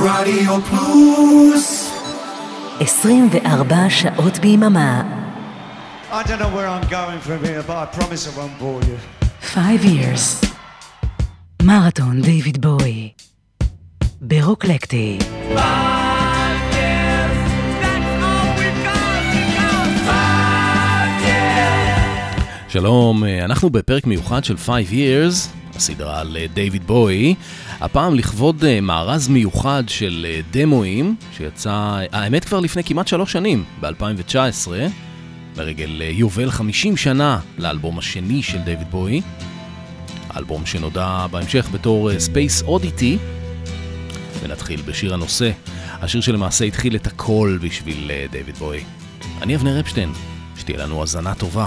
רדיו פלוס 24 שעות ביממה. I don't know where I'm going from here, but I promise I won't bore you. 5 years. מרתון דיוויד בואי. ברוקלקטי. שלום, אה, אנחנו בפרק מיוחד של 5 years, הסדרה על אה, דיוויד בואי, הפעם לכבוד אה, מארז מיוחד של דמואים, שיצא, האמת כבר לפני כמעט שלוש שנים, ב-2019, לרגל יובל 50 שנה לאלבום השני של דיוויד בואי, האלבום שנודע בהמשך בתור Space Oddity, ונתחיל בשיר הנושא, השיר שלמעשה התחיל את הכל בשביל דיוויד בואי. אני אבנר אפשטיין, שתהיה לנו האזנה טובה.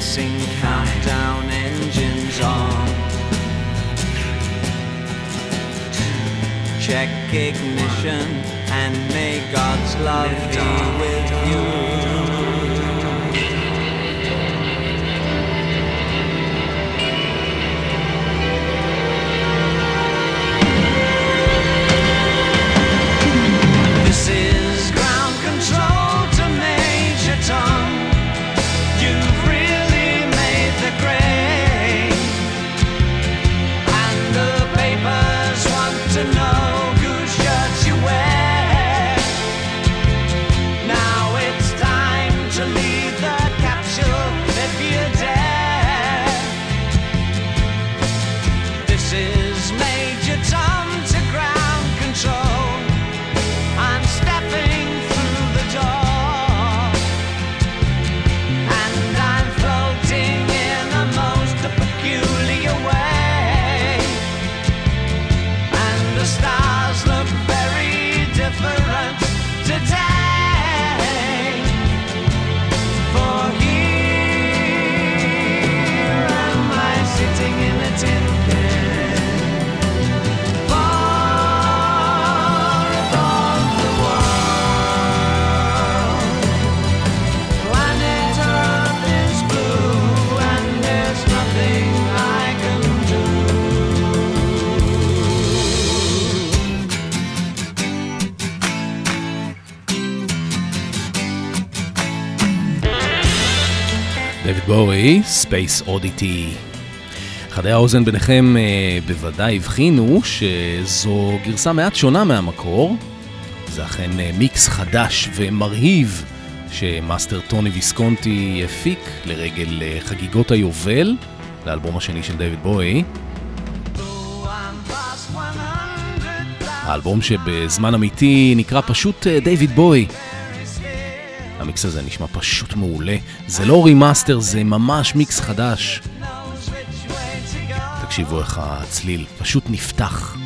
Commencing countdown engines on. Check ignition and may God's love be with you. בואי, Space Oddity. חדי האוזן ביניכם אה, בוודאי הבחינו שזו גרסה מעט שונה מהמקור. זה אכן אה, מיקס חדש ומרהיב שמאסטר טוני ויסקונטי הפיק לרגל אה, חגיגות היובל לאלבום השני של דויד בואי. האלבום שבזמן אמיתי נקרא פשוט אה, דיוויד בואי. המיקס הזה נשמע פשוט מעולה. זה לא רימאסטר, זה ממש מיקס חדש. תקשיבו איך הצליל פשוט נפתח.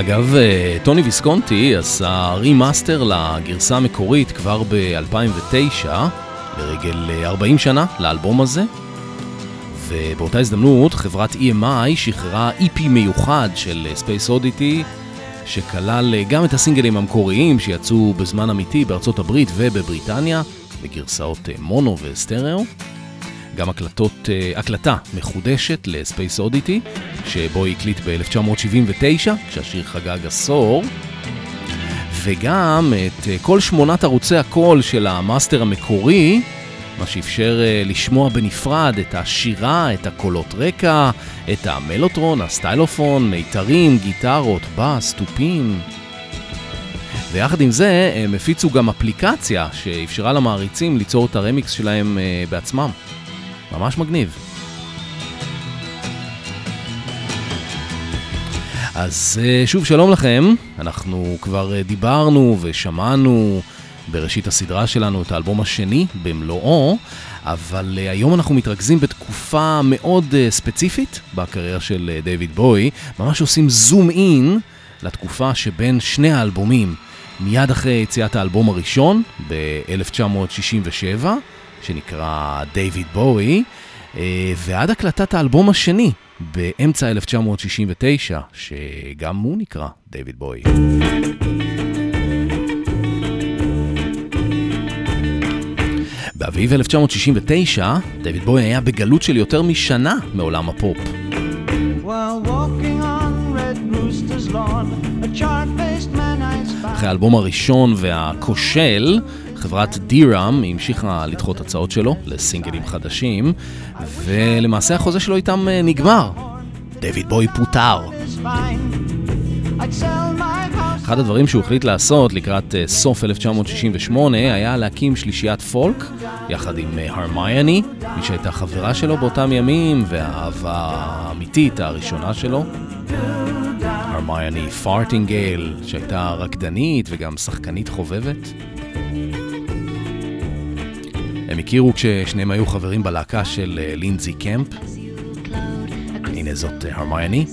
אגב, אה, טוני ויסקונטי עשה רימאסטר לגרסה המקורית כבר ב-2009, לרגל אה, 40 שנה לאלבום הזה. ובאותה הזדמנות חברת EMI שחררה EP מיוחד של אה, Space Oddity שכלל אה, גם את הסינגלים המקוריים שיצאו בזמן אמיתי בארצות הברית ובבריטניה בגרסאות אה, מונו וסטריאו. גם הקלטות, אה, הקלטה מחודשת ל Space Oddity, שבואי הקליט ב-1979, כשהשיר חגג עשור, וגם את אה, כל שמונת ערוצי הקול של המאסטר המקורי, מה שאפשר אה, לשמוע בנפרד את השירה, את הקולות רקע, את המלוטרון, הסטיילופון, מיתרים, גיטרות, בס, תופים. ויחד עם זה הם הפיצו גם אפליקציה שאפשרה למעריצים ליצור את הרמיקס שלהם בעצמם. ממש מגניב. אז אה, שוב שלום לכם, אנחנו כבר אה, דיברנו ושמענו בראשית הסדרה שלנו את האלבום השני במלואו, אבל אה, היום אנחנו מתרכזים בתקופה מאוד ספציפית בקריירה של דיוויד בוי, ממש עושים זום אין לתקופה שבין שני האלבומים, מיד אחרי יציאת האלבום הראשון ב-1967, שנקרא דיוויד בוי, ועד הקלטת האלבום השני באמצע 1969, שגם הוא נקרא דיוויד בוי. באביב 1969, דיוויד בוי היה בגלות של יותר משנה מעולם הפופ. אחרי האלבום הראשון והכושל, חברת דיראם המשיכה לדחות הצעות שלו לסינגלים חדשים, ולמעשה החוזה שלו איתם אה, נגמר. דויד בוי פוטר. אחד הדברים שהוא החליט לעשות לקראת אה, סוף 1968 היה להקים שלישיית פולק יחד עם אה, מי שהייתה חברה שלו באותם ימים והאהבה האמיתית הראשונה שלו. הרמייני פארטינגייל, שהייתה רקדנית וגם שחקנית חובבת. הם הכירו כששניהם היו חברים בלהקה של אה, לינזי קמפ. הנה זאת אה, הרמייני.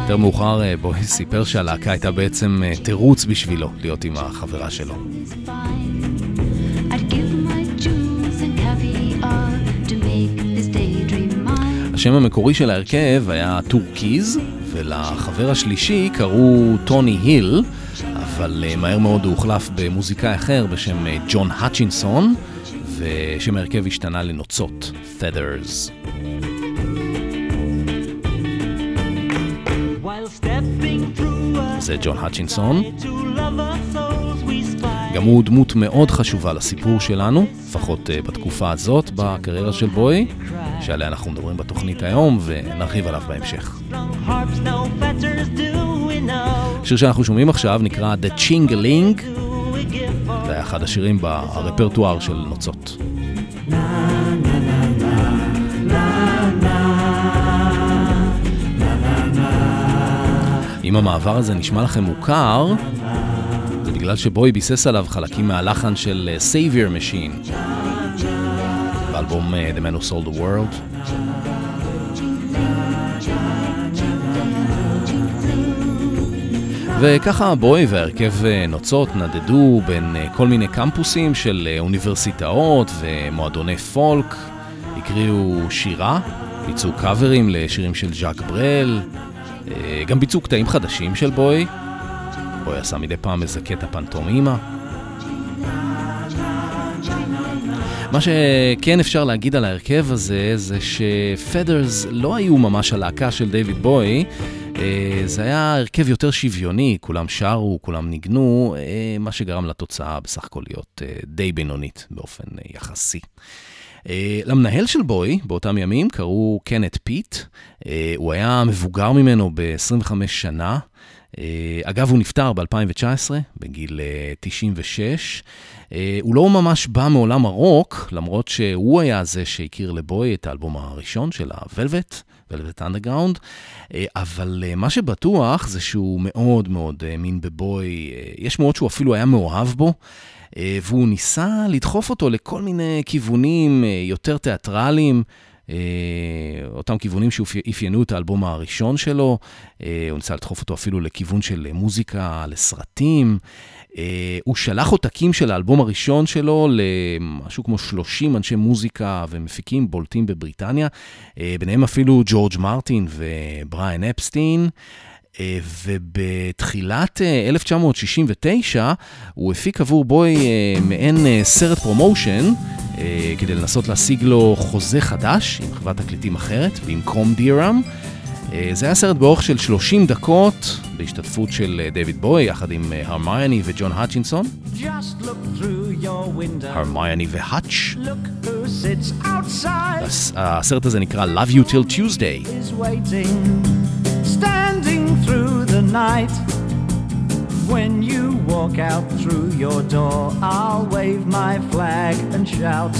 יותר מאוחר אה, בוי סיפר שהלהקה הייתה בעצם תירוץ בשבילו להיות עם החברה שלו. השם המקורי של ההרכב היה Turquoise, ולחבר השלישי קראו טוני היל, אבל אה, מהר מאוד הוא הוחלף במוזיקאי אחר בשם אה, ג'ון האצ'ינסון, ושם ההרכב השתנה לנוצות, Feathers. זה ג'ון האצ'ינסון. גם הוא דמות מאוד חשובה לסיפור שלנו, לפחות אה, בתקופה הזאת בקריירה של בוי, שעליה אנחנו מדברים בתוכנית היום, ונרחיב עליו בהמשך. השיר שאנחנו שומעים עכשיו נקרא The Chingling, זה היה אחד השירים ברפרטואר של נוצות. אם המעבר הזה נשמע לכם מוכר, זה בגלל שבוי ביסס עליו חלקים מהלחן של אה, Savior Machine, באלבום אה, The Man Who Sold the World. וככה בוי והרכב אה, נוצות נדדו בין כל מיני קמפוסים של אוניברסיטאות ומועדוני פולק, הקריאו שירה, ביצעו קאברים לשירים של ז'אק ברל, גם ביצעו קטעים חדשים של בוי, בוי עשה מדי פעם איזה קטע פנטומימה. מה שכן אפשר להגיד על ההרכב הזה, זה ש Feathers לא היו ממש הלהקה של דיוויד בוי, אה, זה היה הרכב יותר שוויוני, כולם שרו, כולם ניגנו, אה, מה שגרם לתוצאה בסך הכל להיות אה, די בינונית באופן יחסי. למנהל של בוי באותם ימים קראו קנת פיט, הוא היה מבוגר ממנו ב-25 שנה. אה, אגב, הוא נפטר ב-2019, בגיל 96. אה, אה, הוא לא ממש בא מעולם הרוק, למרות שהוא היה זה שהכיר לבוי את האלבום הראשון של הוולבט, ולבט אנדרגראונד, אבל מה שבטוח זה שהוא מאוד מאוד האמין בבוי, יש מאוד שהוא אפילו היה מאוהב בו. והוא ניסה לדחוף אותו לכל מיני כיוונים יותר תיאטרליים, אה, אותם כיוונים שאפיינו את האלבום הראשון שלו, אה, הוא ניסה לדחוף אותו אפילו לכיוון של מוזיקה לסרטים. אה, הוא שלח עותקים של האלבום הראשון שלו למשהו כמו 30 אנשי מוזיקה ומפיקים בולטים בבריטניה, ביניהם אפילו ג'ורג' מרטין ובריאן אפסטין. ובתחילת 1969 הוא הפיק עבור בוי מעין סרט promotion כדי לנסות להשיג לו חוזה חדש עם חברת תקליטים אחרת במקום דיראם. זה היה סרט באורך של 30 דקות בהשתתפות של דויד בוי יחד עם הרמייני וג'ון האצ'ינסון. הרמייני והאץ'. הסרט הזה נקרא Love You Till Tuesday. Night. When you walk out through your door, I'll wave my flag and shout.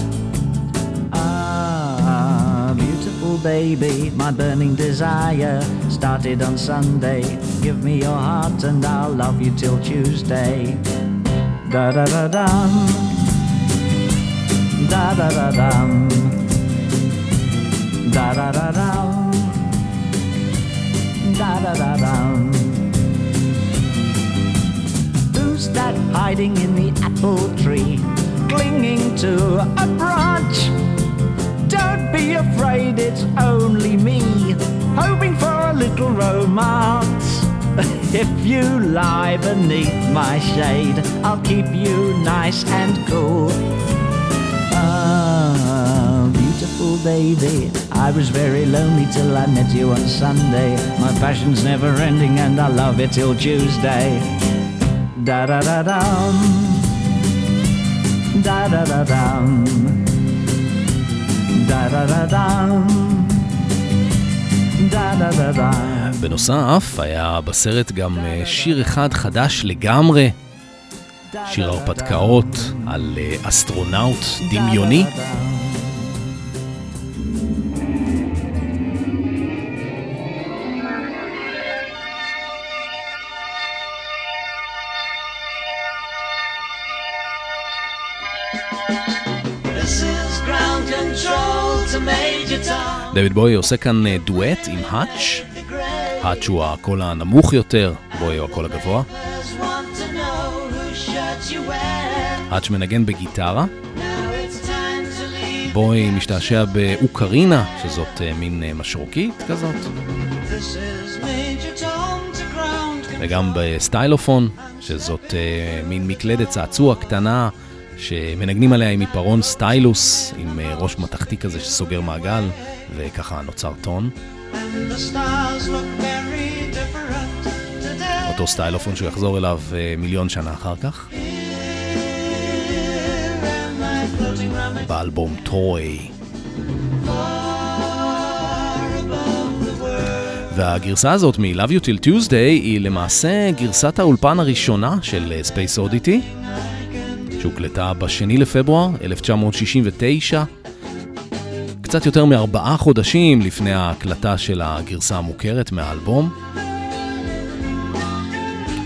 Ah, beautiful baby, my burning desire started on Sunday. Give me your heart and I'll love you till Tuesday. Da da da dum. Da da da dum. Da da da dum. Da da da dum. That hiding in the apple tree, clinging to a branch? Don't be afraid, it's only me, hoping for a little romance. If you lie beneath my shade, I'll keep you nice and cool. Ah, beautiful baby, I was very lonely till I met you on Sunday. My passion's never ending and I love it till Tuesday. Da da da dum. Da da da dum. Da da da dum. Da da da dum. בנוסף, היה בסרט גם אה, שיר אחד חדש לגמרי, שיר הרפתקאות על אה, אסטרונאוט דמיוני. דויד בוי עושה כאן אה, דואט עם האץ', האץ' הוא הקול הנמוך יותר, בוי הוא הקול הגבוה. האץ' מנגן בגיטרה. בוי משתעשע באוקרינה, שזאת אה, מין אה, משרוקית כזאת. וגם ב Stylophone, שזאת מין מקלדת צעצוע קטנה, שמנגנים עליה עם עיפרון stylus, עם אה, ראש מתכתי כזה שסוגר מעגל, וככה נוצר טון. אותו סטיילופון שהוא יחזור אליו אה, מיליון שנה אחר כך, באלבום טוי. והגרסה הזאת מ-Love You Till Tuesday היא למעשה גרסת האולפן הראשונה של אה, Space Oddity, שהוקלטה ב-2 לפברואר 1969, קצת יותר מארבעה חודשים לפני ההקלטה של הגרסה המוכרת מהאלבום.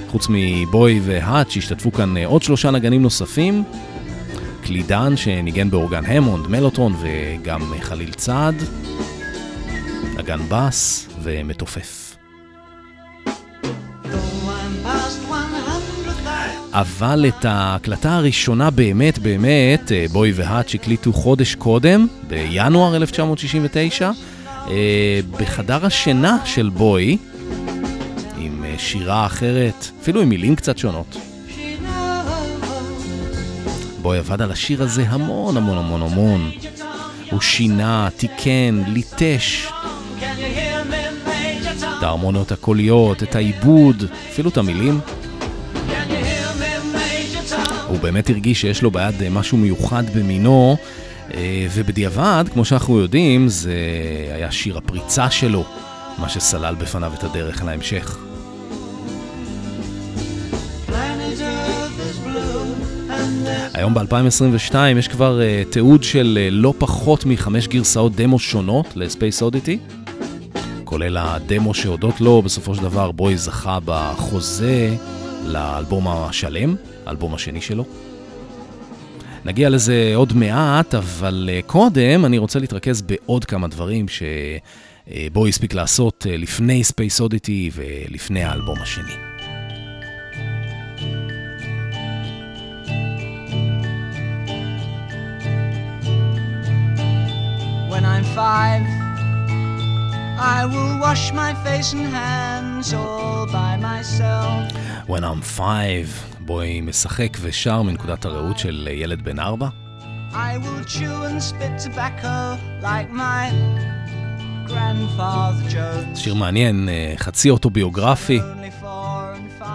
חוץ מבוי והאט שהשתתפו כאן אה, עוד שלושה נגנים נוספים, קלידן שניגן באורגן המונד, מלוטרון וגם חליל צעד, נגן בס ומתופף. אבל את ההקלטה הראשונה באמת באמת, אה, בוי והאץ' הקליטו חודש קודם, בינואר 1969, אה, בחדר השינה של בוי, עם אה, שירה אחרת, אפילו עם מילים קצת שונות. בוי עבד על השיר הזה המון המון המון המון. הוא שינה, תיקן, ליטש? את ההרמוניות הקוליות, את העיבוד, אפילו את המילים. הוא באמת הרגיש שיש לו ביד אה, משהו מיוחד במינו, אה, ובדיעבד, כמו שאנחנו יודעים, זה היה שיר הפריצה שלו, מה שסלל בפניו את הדרך להמשך. היום ב-2022 יש כבר uh, תיעוד של uh, לא פחות מחמש גרסאות דמו שונות לספייס אודיטי, כולל הדמו שהודות לו, בסופו של דבר בוי זכה בחוזה לאלבום השלם, האלבום השני שלו. נגיע לזה עוד מעט, אבל uh, קודם אני רוצה להתרכז בעוד כמה דברים שבוי הספיק לעשות uh, לפני Space Oddity ולפני האלבום השני. When I'm five, I will wash my face and hands all by myself. When I'm five, בוי משחק ושר מנקודת הראות של ילד בן ארבע. I will chew and spit tobacco like my grandfather Jones. שיר מעניין, אה, חצי אוטוביוגרפי.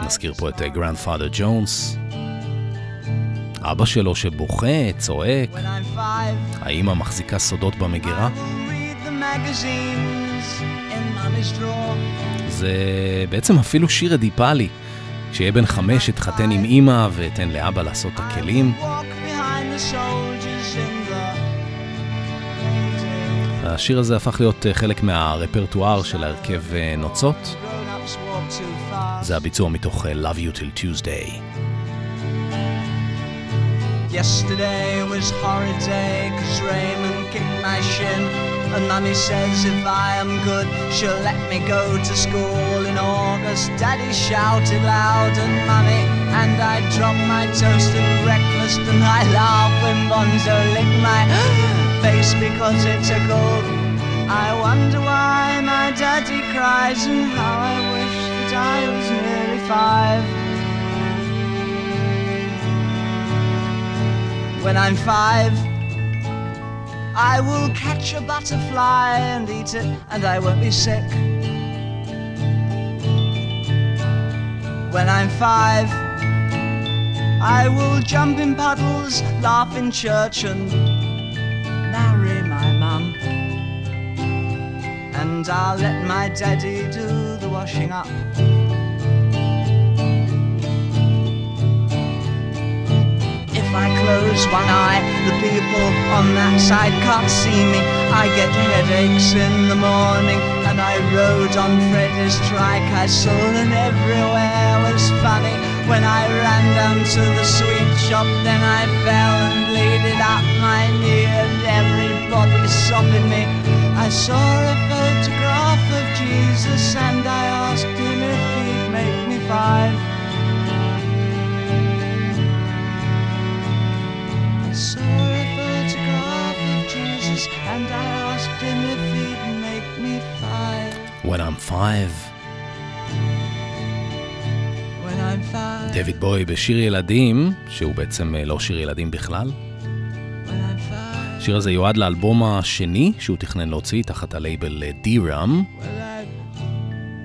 נזכיר פה את גרנדפאדר ג'ונס. אבא שלו שבוכה, צועק, האמא מחזיקה סודות במגירה. זה בעצם אפילו שיר אדיפלי. כשיהיה בן חמש אתחתן עם אימא ואתן לאבא לעשות את הכלים. השיר הזה הפך להיות אה, חלק מהרפרטואר של ההרכב אה, נוצות. זה הביצוע מתוך אה, Love You Till Tuesday. Yesterday was horrid day, cause Raymond kicked my shin. And Mummy says if I am good, she'll let me go to school in August. Daddy shouted loud and Mummy, and I dropped my toast at breakfast. And I laughed when Bonzo licked my face because it's it tickled. I wonder why my daddy cries and how I wish that I was nearly five. When I'm five, I will catch a butterfly and eat it, and I won't be sick. When I'm five, I will jump in puddles, laugh in church, and marry my mum. And I'll let my daddy do the washing up. I close one eye, the people on that side can't see me. I get headaches in the morning, and I rode on Freddy's tricycle, and everywhere was funny. When I ran down to the sweet shop, then I fell and bleeded up my knee, and everybody sobbing me. I saw a photograph of Jesus, and I asked him if he'd make me five. And I asked him if he'd make me five. When I'm five. When I'm five. דויד בוי בשיר ילדים, שהוא בעצם אה, לא שיר ילדים בכלל. השיר הזה יועד לאלבום השני שהוא תכנן להוציא תחת הלייבל אה, D-Ram.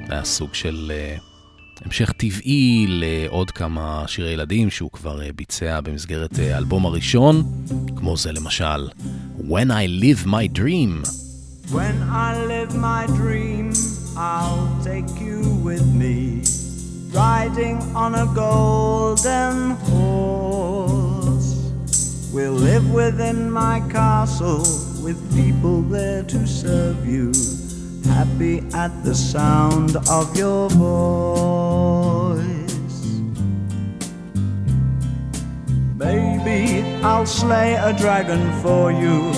היה סוג של אה, המשך טבעי לעוד כמה שירי ילדים שהוא כבר אה, ביצע במסגרת אה, האלבום הראשון, כמו זה למשל When I Live My Dream. when I live my dream, I'll take you with me. Riding on a golden horse. We'll live within my castle with people there to serve you. Happy at the sound of your voice. Maybe I'll slay a dragon for you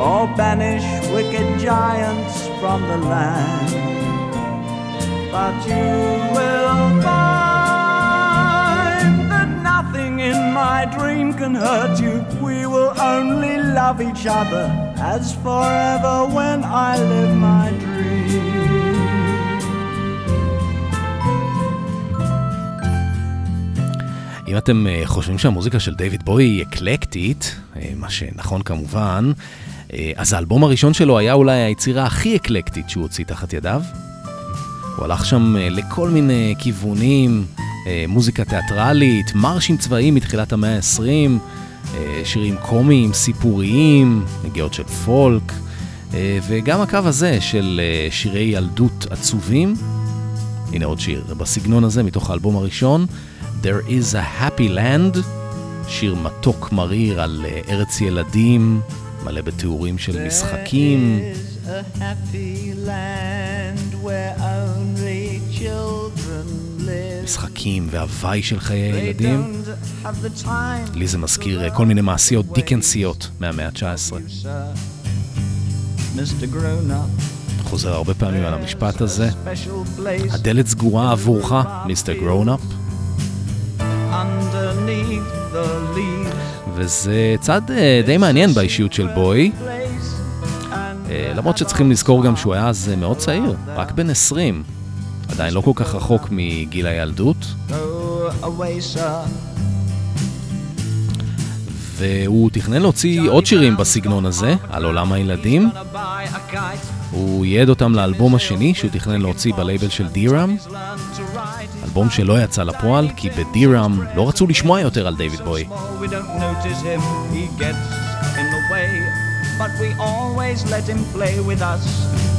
or banish wicked giants from the land. But you will my dream can hurt you. We will only love each other as forever when I live my dream. אם אתם אה, חושבים שהמוזיקה של דיוויד בוי היא אקלקטית, אה, מה שנכון כמובן, אה, אז האלבום הראשון שלו היה אולי היצירה הכי אקלקטית שהוא הוציא תחת ידיו. הוא הלך שם לכל מיני כיוונים, מוזיקה תיאטרלית, מרשים צבאיים מתחילת המאה ה-20, אה, שירים קומיים, סיפוריים, נגיעות של פולק, אה, וגם הקו הזה של אה, שירי ילדות עצובים. הנה עוד שיר בסגנון הזה מתוך האלבום הראשון, There is a Happy Land, שיר מתוק מריר על אה, ארץ ילדים, מלא בתיאורים של משחקים. There is a happy land where. משחקים והוואי של חיי הילדים. לי זה מזכיר אה, כל מיני מעשיות דיקנסיות מהמאה ה-19. sir. Mr. Grown Up. חוזר הרבה פעמים על המשפט הזה. הדלת סגורה עבורך, מיסטר גרונאפ. וזה צד אה, די מעניין באישיות של בוי, אה, למרות שצריכים לזכור גם שהוא היה אז מאוד צעיר, רק בן 20. עדיין לא כל כך רחוק מגיל הילדות. והוא תכנן להוציא עוד שירים בסגנון הזה, על עולם הילדים. הוא ייעד אותם לאלבום השני שהוא תכנן להוציא בלייבל של דיראם. אלבום שלא יצא לפועל, כי בדיראם לא רצו לשמוע יותר על דיוויד בוי. But we always let him play with us.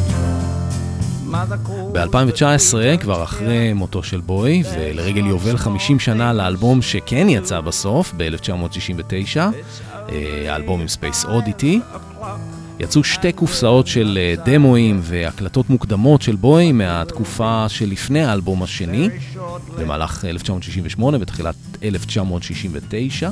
Mother called ב-2019, כבר אחרי מותו של בוי, ולרגל יובל 50 שנה לאלבום שכן יצא בסוף, ב-1969, אה, האלבום עם Space Oddity, יצאו שתי קופסאות של אה, דמואים והקלטות מוקדמות של בוי מהתקופה שלפני האלבום השני, במהלך 1968 ותחילת 1969.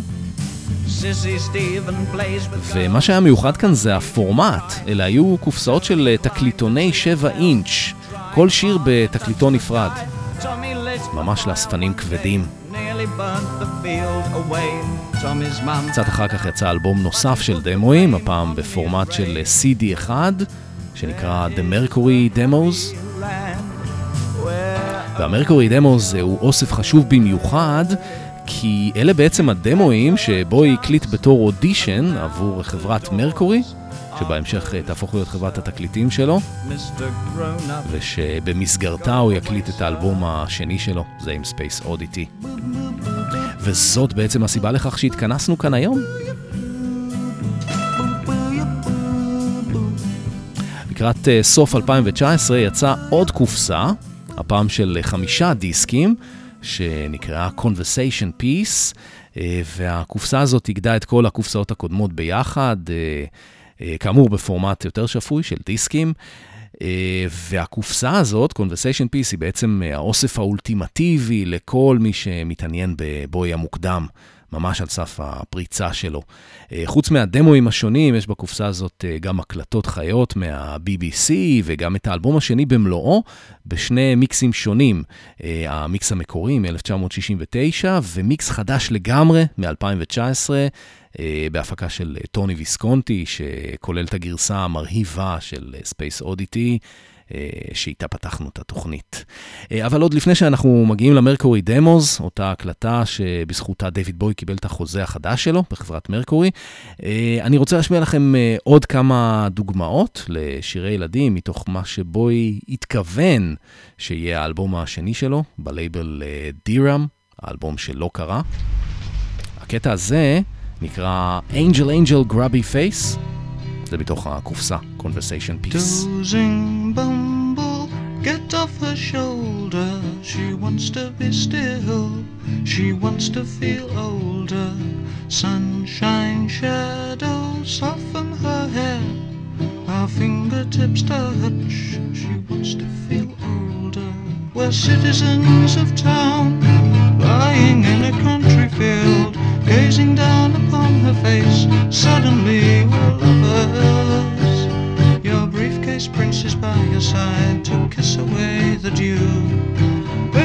ומה שהיה מיוחד כאן זה הפורמט, אלה היו קופסאות של אה, תקליטוני 7 אינץ', כל שיר בתקליטון נפרד, ממש לאספנים כבדים. קצת אחר כך יצא אלבום נוסף של דמואים, הפעם בפורמט של אה, CD אחד, שנקרא The Mercury Demos. וה Mercury Demos הוא אוסף חשוב במיוחד, כי אלה בעצם הדמואים שבוי הקליט בתור אודישן עבור חברת מרקורי, שבהמשך אה, תהפוך להיות חברת התקליטים שלו, ושבמסגרתה הוא יקליט את האלבום השני שלו, זה עם Space Oddity. וזאת בעצם הסיבה לכך שהתכנסנו כאן היום. לקראת אה, סוף 2019 יצאה עוד קופסה, הפעם של אה, חמישה דיסקים, שנקראה Conversation Piece, אה, והקופסה הזאת תגדע את כל הקופסאות הקודמות ביחד, אה, אה, כאמור בפורמט יותר שפוי של דיסקים. והקופסה הזאת, Conversation Piece, היא בעצם האוסף האולטימטיבי לכל מי שמתעניין בבוי המוקדם, ממש על סף הפריצה שלו. אה, חוץ מהדמואים השונים, יש בקופסה הזאת אה, גם הקלטות חיות מה-BBC וגם את האלבום השני במלואו, בשני מיקסים שונים. אה, המיקס המקורי מ-1969 ומיקס חדש לגמרי מ-2019. אה, בהפקה של טוני ויסקונטי, שכולל את הגרסה המרהיבה של Space Oddity, שאיתה פתחנו את התוכנית. אה, אבל עוד לפני שאנחנו מגיעים למרקורי דמוז, אותה הקלטה שבזכותה דיוויד בוי קיבל את החוזה החדש שלו בחברת מרקורי, אה, אני רוצה להשמיע לכם אה, עוד כמה דוגמאות לשירי ילדים מתוך מה שבוי התכוון שיהיה האלבום השני שלו, בלייבל דיראם, האלבום שלא קרה. הקטע הזה נקרא Angel Angel Grubby Face, זה מתוך הקופסה, Conversation Piece. Dozing bumble, get off her shoulder. She wants to be still, she wants to feel older. Sunshine shadows soften her hair. Our fingertips touch, she wants to feel older. We're citizens of town, lying in a country field, gazing down upon her face. Suddenly we're lovers. Your briefcase prince is by your side to kiss away the dew.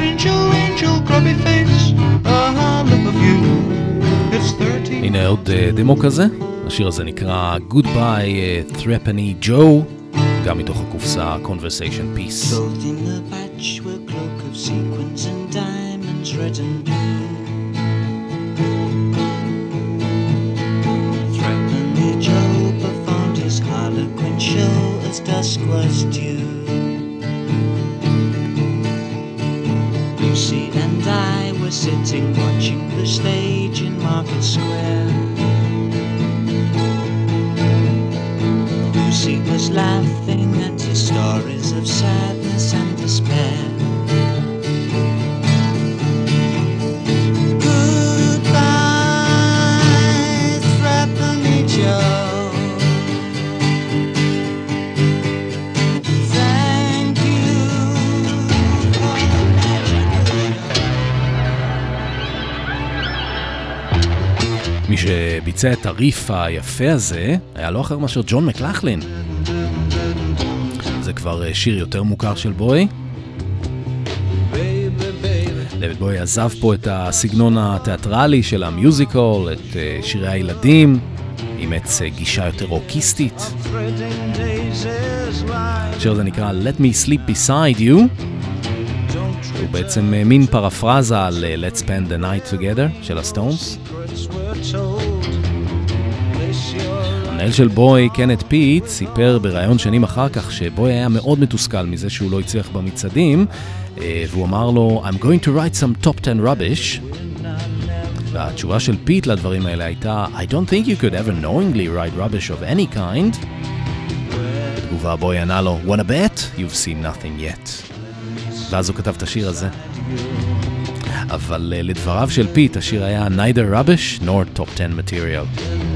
Angel, angel, grubby face, ah, look of you. It's 30. הנה עוד אה, דמו כזה, השיר הזה נקרא Goodbye אה, Threepenny Joe, גם מתוך הקופסה Conversation Piece. Clothed in a patchwork cloak of sequins and diamonds, and blue. Threepenny Joe performed his harlequin show as dusk was due. Lucy and I were sitting watching the stage in Market Square. Lucy was laughing at his stories of sadness and despair. שביצע את הריף היפה הזה היה לא אחר מאשר ג'ון מקלחלין. זה כבר אה, שיר יותר מוכר של בוי. דויד בוי עזב פה את הסגנון התיאטרלי של המיוזיקל, את אה, שירי הילדים, אימץ אה, גישה יותר רוקיסטית. השיר הזה נקרא Let me sleep beside you. הוא בעצם מין פרפרזה על Let's spend the night together של הסטונס. המנהל של בוי, קנט פיט, סיפר בריאיון שנים אחר כך שבוי היה מאוד מתוסכל מזה שהוא לא הצליח במצעדים, אה, והוא אמר לו, I'm going to write some top 10 rubbish. והתשובה של פיט לדברים האלה הייתה, I don't think you could ever knowingly write rubbish of any kind. בתגובה בוי ענה לו, wanna bet? You've seen nothing yet. ואז הוא כתב את השיר הזה. אבל uh, לדבריו של פיט, השיר היה neither rubbish nor top 10 material.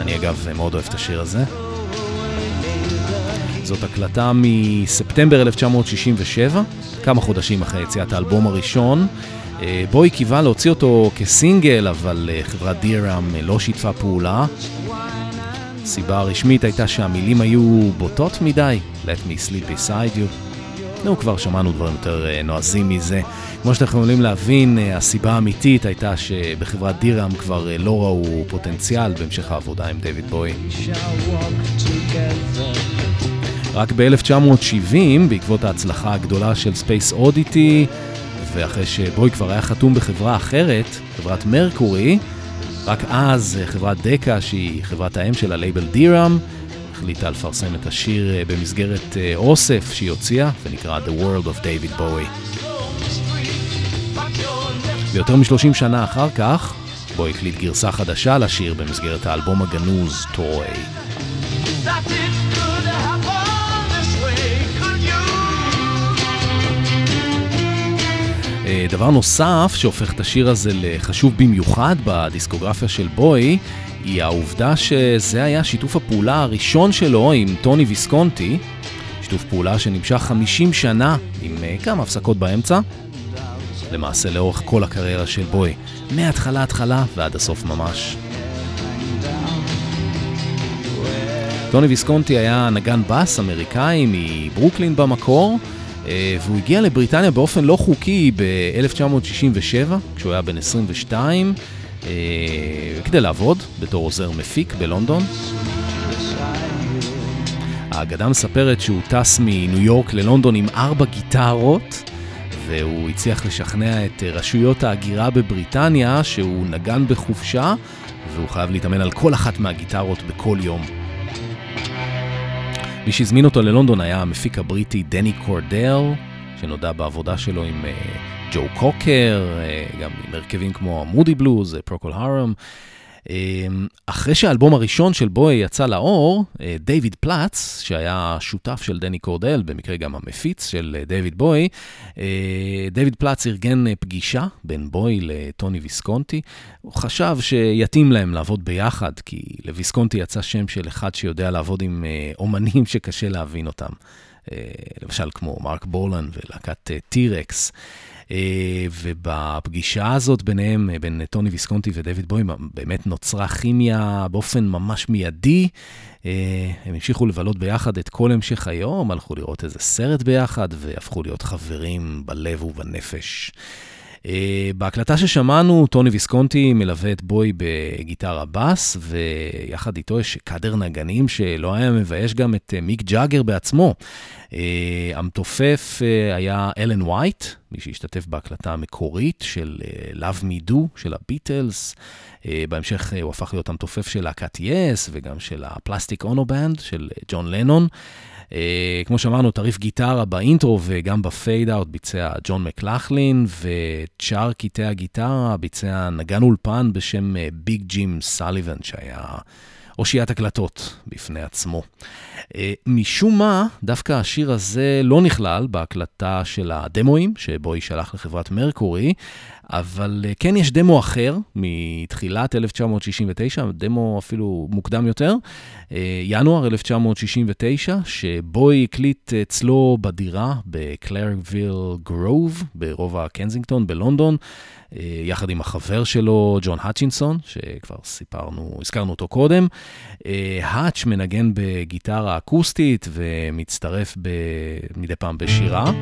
אני אגב מאוד אוהב את השיר הזה. זאת הקלטה מספטמבר 1967, כמה חודשים אחרי יציאת האלבום הראשון. אה, בוי קיווה להוציא אותו כסינגל, אבל אה, חברת דיראם לא שיתפה פעולה. הסיבה הרשמית הייתה שהמילים היו בוטות מדי, Let me sleep beside you. נו, כבר שמענו דברים יותר אה, נועזים מזה. כמו שאתם יכולים להבין, הסיבה האמיתית הייתה שבחברת דיראם כבר לא ראו פוטנציאל בהמשך העבודה עם דיוויד בוי. רק ב-1970, בעקבות ההצלחה הגדולה של Space Oddity, ואחרי שבוי כבר היה חתום בחברה אחרת, חברת מרקורי, רק אז חברת דקה, שהיא חברת האם של הלייבל Deram, החליטה לפרסם את השיר אה, במסגרת אה, אוסף שהיא הוציאה, ונקרא The World of David Bowie. ויותר מ-30 שנה אחר כך, בוי הקליט גרסה חדשה לשיר במסגרת האלבום הגנוז Toy. אה, דבר נוסף שהופך את השיר הזה לחשוב במיוחד בדיסקוגרפיה של בוי, היא העובדה שזה היה שיתוף הפעולה הראשון שלו עם טוני ויסקונטי, שיתוף פעולה שנמשך 50 שנה עם אה, כמה הפסקות באמצע, למעשה לאורך כל הקריירה של בוי, מההתחלה התחלה ועד הסוף ממש. טוני ויסקונטי היה נגן בס אמריקאי מברוקלין במקור, אה, והוא הגיע לבריטניה באופן לא חוקי ב-1967, כשהוא היה בן 22, אה, כדי לעבוד בתור עוזר מפיק בלונדון. האגדה מספרת שהוא טס מניו יורק ללונדון עם ארבע גיטרות, והוא הצליח לשכנע את רשויות ההגירה בבריטניה שהוא נגן בחופשה, והוא חייב להתאמן על כל אחת מהגיטרות בכל יום. מי שהזמין אותו ללונדון היה המפיק הבריטי דני קורדל, שנודע בעבודה שלו עם uh, ג'ו קוקר, uh, גם עם הרכבים כמו Moody Blues, Procol. אמ, אחרי שהאלבום הראשון של בוי יצא לאור, אה, דיוויד פלאץ, שהיה שותף של דני קורדל, במקרה גם המפיץ של אה, דיוויד בוי, אה, דיוויד פלאץ ארגן פגישה בין בוי לטוני ויסקונטי. הוא חשב שיתאים להם לעבוד ביחד, כי לוויסקונטי יצא שם של אחד שיודע לעבוד עם אומנים שקשה להבין אותם. למשל כמו מרק בולן ולהקת טירקס. אה, ובפגישה הזאת ביניהם, אה, בין טוני ויסקונטי ודויד בוי, באמת נוצרה כימיה באופן ממש מיידי. אה, הם המשיכו לבלות ביחד את כל המשך היום, הלכו לראות איזה סרט ביחד, והפכו להיות חברים בלב ובנפש. Uh, בהקלטה ששמענו, טוני ויסקונטי מלווה את בוי בגיטרה בס, ויחד איתו יש קאדר נגנים שלא היה מבייש גם את uh, מיק ג'אגר בעצמו. Uh, המתופף היה אלן וייט, מי שהשתתף בהקלטה המקורית של Love Me Do של הביטלס. בהמשך הוא הפך להיות המתופף של להקת Yes, וגם של ה Plastic Ono Band של ג'ון לנון. Uh, כמו שאמרנו, את ריף גיטרה ב intro וגם ב fade out ביצע ג'ון מקלחלין, ואת שאר קטעי הגיטרה ביצע נגן אולפן בשם ביג ג'ים סליבן, שהיה אושיית הקלטות בפני עצמו. Uh, משום מה, דווקא השיר הזה לא נכלל בהקלטה של הדמואים, שבוי שלח לחברת מרקורי, אבל uh, כן יש דמו אחר מתחילת 1969, דמו אפילו מוקדם יותר, uh, ינואר 1969, שבוי הקליט אצלו בדירה בקלרוויל גרוב, ברובע קנזינגטון בלונדון. אה, יחד עם החבר שלו, ג'ון האצ'ינסון, שכבר סיפרנו, הזכרנו אותו קודם. האץ' מנגן בגיטרה אקוסטית ומצטרף. מדי פעם בשירה.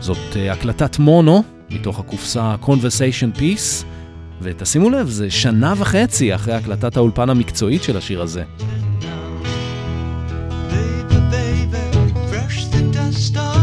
זאת אה, הקלטת מונו מתוך הקופסה Conversation Piece, ותשימו לב, זה שנה וחצי אחרי הקלטת האולפן המקצועית של השיר הזה. Show you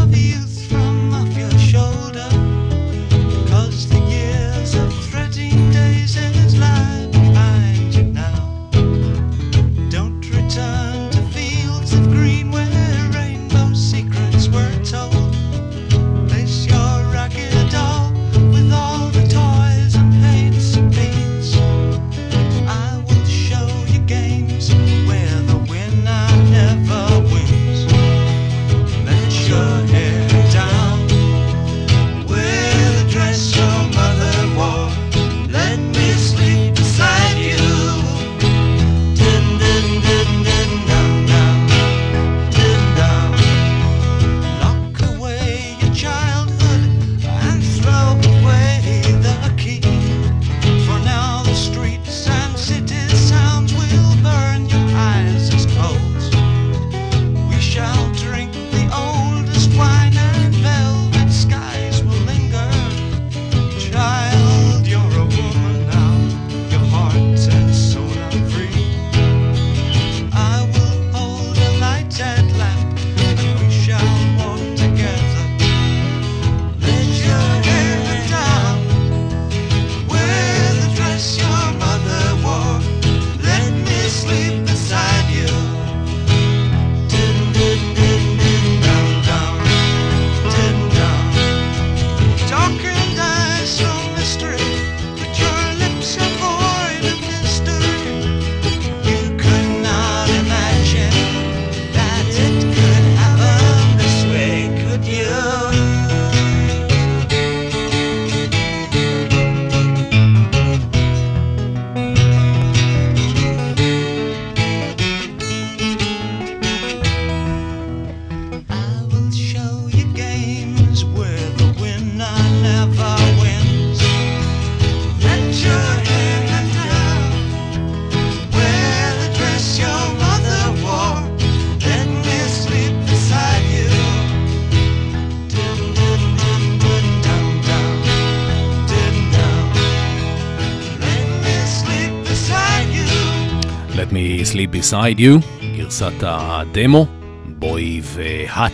Beside You, גרסת הדמו, בוי והאץ',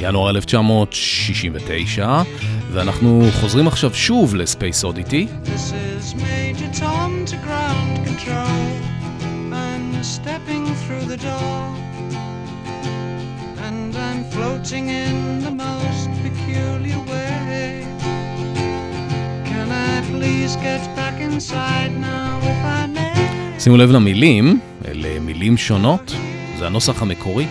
ינואר 1969, ואנחנו חוזרים עכשיו שוב לספייס אודיטי. This is Major Tom to ground control. I'm stepping through the door. And I'm floating in the most peculiar way. Can I please get back inside now if I may? שימו לב למילים, אלה מילים שונות, זה הנוסח המקורי.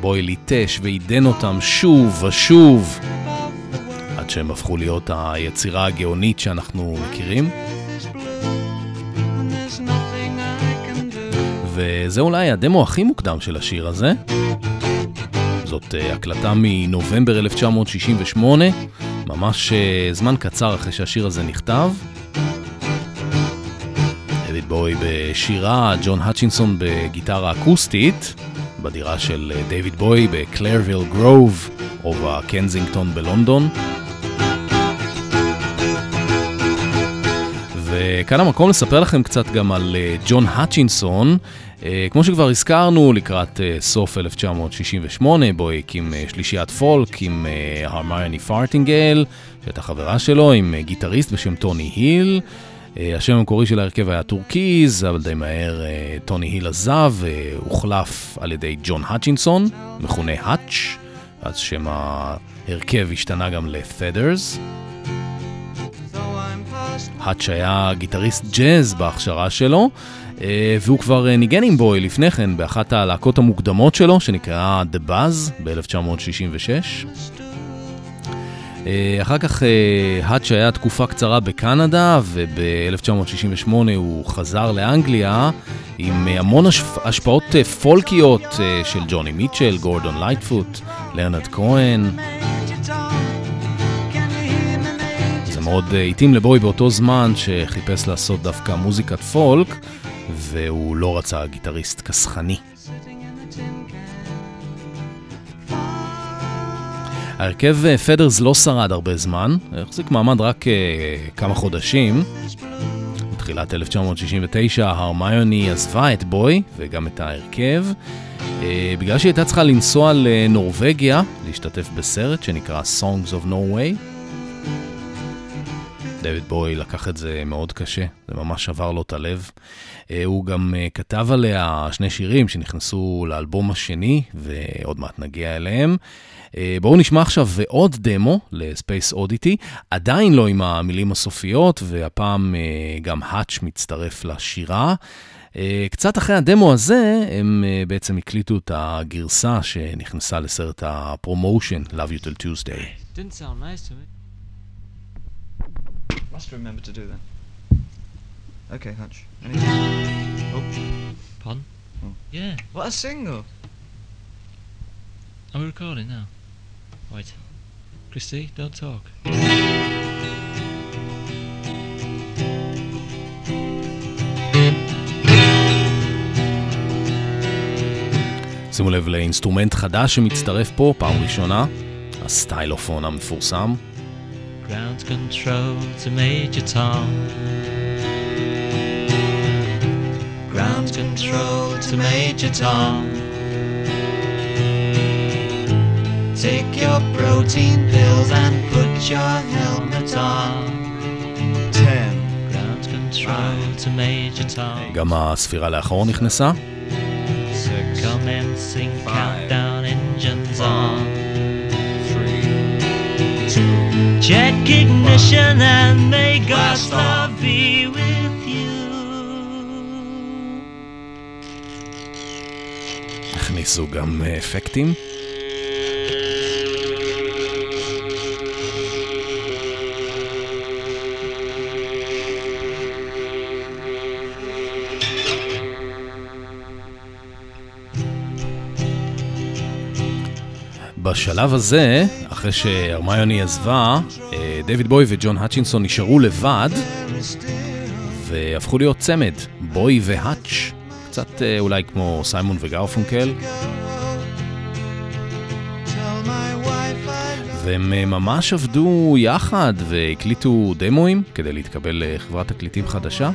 בוי ליטש ועידן אותם שוב ושוב? עד שהם הפכו להיות היצירה הגאונית שאנחנו מכירים. וזה אולי הדמו הכי מוקדם של השיר הזה. זאת אה, הקלטה מנובמבר 1968, ממש אה, זמן קצר אחרי שהשיר הזה נכתב. בוי בשירה, ג'ון האצ'ינסון בגיטרה אקוסטית, בדירה של אה, דויד בוי בקלרוויל גרוב, רובע קנזינגטון בלונדון. וכאן המקום לספר לכם קצת גם על אה, ג'ון האצ'ינסון. אה, כמו שכבר הזכרנו, לקראת סוף 1968, בוי הקים שלישיית פולק עם הרמיוני פארטינגייל, שהייתה חברה שלו, עם גיטריסט בשם טוני היל. אה, השם המקורי של ההרכב היה Turquoise, אבל די מהר אה, טוני היל עזב והוחלף על ידי ג'ון האצ'ינסון, מכונה האץ', אז שם ההרכב השתנה גם ל-Feathers. האץ' היה גיטריסט ג'אז בהכשרה שלו, אה, והוא כבר אה, ניגן עם בוי לפני כן באחת הלהקות המוקדמות שלו, שנקראה The Buzz ב-1966. אה, אחר כך אה, האץ' היה תקופה קצרה בקנדה, וב-1968 הוא חזר לאנגליה עם אה, המון השפ- השפעות פולקיות של ג'וני מיטשל, גורדון לייטפוט, לאונרד כהן. זה מאוד התאים לבואי באותו זמן שחיפש לעשות דווקא מוזיקת פולק, והוא לא רצה גיטריסט כסחני. ההרכב פדרס לא שרד הרבה זמן, החזיק מעמד רק אה, כמה חודשים. בתחילת 1969 הרמיוני עזבה את בוי וגם את ההרכב, אה, בגלל שהיא הייתה צריכה לנסוע לנורבגיה, להשתתף בסרט שנקרא Songs of Norway. דויד בוי לקח את זה מאוד קשה, זה ממש שבר לו את הלב. אה, הוא גם אה, כתב עליה שני שירים שנכנסו לאלבום השני, ועוד מעט נגיע אליהם. אה, בואו נשמע עכשיו עוד דמו ל Space Oddity, עדיין לא עם המילים הסופיות, והפעם אה, גם האץ' מצטרף לשירה. אה, קצת אחרי הדמו הזה, הם בעצם הקליטו את הגרסה שנכנסה לסרט ה promotion, Love You Till Tuesday. Didn't sound nice to me. Must remember to do that. Okay, Hutch. Anything? Oh, Pardon? Oh. Yeah. what a single! Are we recording now? Right. Christy, don't talk. שימו לב ל instrument חדש שמצטרף פה, פעם ראשונה, ה Stylophone המפורסם. Ground control to Major Tom. Ground control to Major Tom. Take your protein pills and put your helmet on. Ten. Ground control to Major Tom. גם הספירה לאחור נכנסה. Commencing countdown engines on. Three. Two. Check ignition and may God's love be with you. הכניסו גם אה, אפקטים. בשלב הזה, אחרי שהרמיוני עזבה, אה, דויד בוי וג'ון האצ'ינסון נשארו לבד והפכו להיות צמד, בוי והאץ', קצת אה, אולי כמו סיימון וגרפונקל. והם אה, ממש עבדו יחד והקליטו דמואים כדי להתקבל לחברת תקליטים חדשה.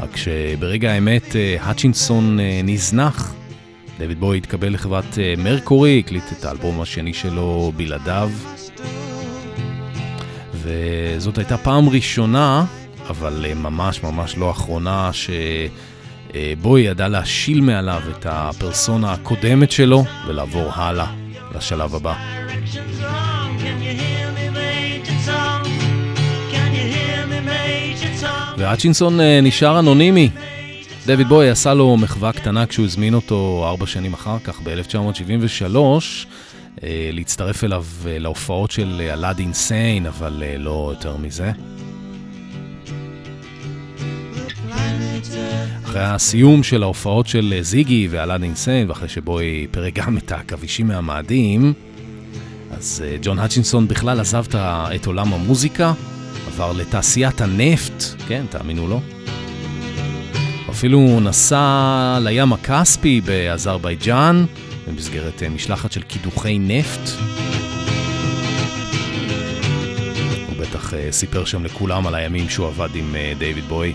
רק שברגע האמת האצ'ינסון נזנח. דויד בוי התקבל לחברת אה, מרקורי, הקליט את האלבום השני שלו בלעדיו. וזאת הייתה פעם ראשונה, אבל אה, ממש ממש לא אחרונה, שבוי ידע להשיל מעליו את הפרסונה הקודמת שלו ולעבור הלאה לשלב הבא. והאצ'ינסון אה, נשאר אנונימי. דויד בוי עשה לו מחווה קטנה כשהוא הזמין אותו ארבע שנים אחר כך, ב-1973, אה, להצטרף אליו אה, להופעות של אלאד אינסיין, אבל אה, לא יותר מזה. אחרי הסיום של ההופעות של אה, זיגי ואלאד אינסיין, ואחרי שבוי פירק גם את העכבישים מהמאדים, אז אה, ג'ון האצ'ינסון בכלל עזב את עולם המוזיקה, עבר לתעשיית הנפט, כן, תאמינו לו. אפילו נסע לים הכספי באזרבייג'אן, במסגרת אה, משלחת של קידוחי נפט. הוא בטח אה, סיפר שם לכולם על הימים שהוא עבד עם אה, דיוויד בוי.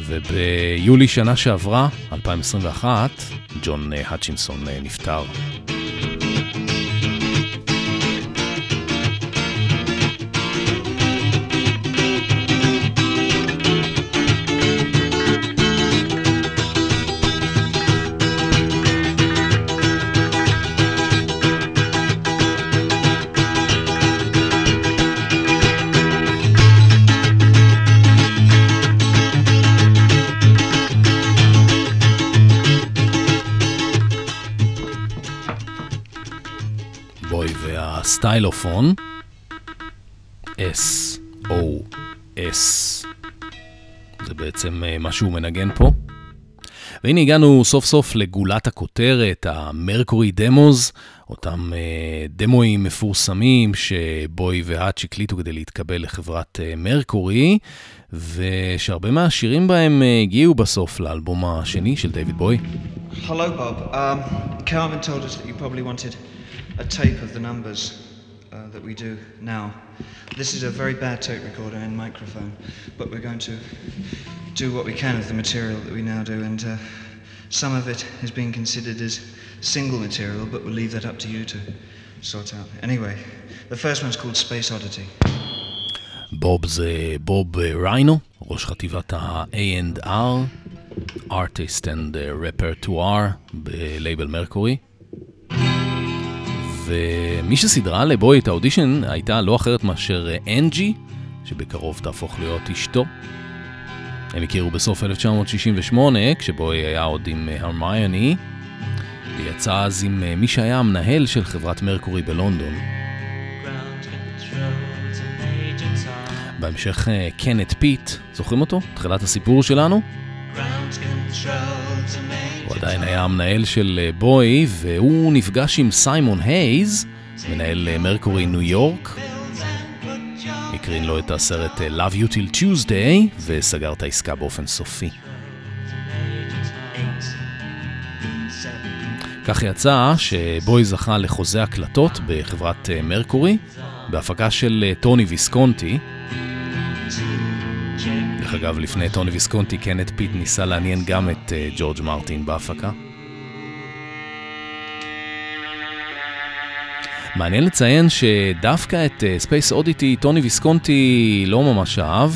וביולי שנה שעברה, 2021, ג'ון האצ'ינסון נפטר. והסטיילופון, S-O-S. זה בעצם אה, מה שהוא מנגן פה. והנה הגענו סוף סוף לגולת הכותרת, המרקורי דמוז, אותם אה, דמואים מפורסמים שבוי והאץ' הקליטו כדי להתקבל לחברת אה, מרקורי, ושהרבה מהשירים בהם אה, הגיעו בסוף לאלבום השני של דיוויד בוי. Hello, Bob. Um, Carmen told us that you probably wanted a tape of the numbers uh, that we do now. This is a very bad tape recorder and microphone, but we're going to do what we can of the material that we now do, and uh, some of it is being considered as single material, but we'll leave that up to you to sort out. Anyway, the first one's called Space Oddity. בוב זה בוב אה, ריינו, ראש חטיבת ה-A&R, Artist and אה, Repertoire בלייבל מרקורי. ומי שסידרה לבוי את האודישן הייתה לא אחרת מאשר אה, אנג'י, שבקרוב תהפוך להיות אשתו. הם הכירו בסוף 1968, כשבוי היה עוד עם אה, הרמיוני, ויצא אז עם אה, מי שהיה המנהל של חברת מרקורי בלונדון. בהמשך קנת פיט, זוכרים אותו? תחילת הסיפור שלנו? הוא עדיין היה המנהל של אה, בואי, והוא נפגש עם סיימון הייז, מנהל אה, מרקורי ניו יורק. הקרין לו את הסרט אה, Love You Till Tuesday, וסגר את העסקה באופן סופי. כך יצא שבואי זכה לחוזה הקלטות בחברת מרקורי, בהפקה של טוני ויסקונטי. אגב, לפני טוני ויסקונטי, קנת פיט ניסה לעניין גם את אה, ג'ורג' מרטין בהפקה. מעניין לציין שדווקא את Space Oddity טוני ויסקונטי לא ממש אהב.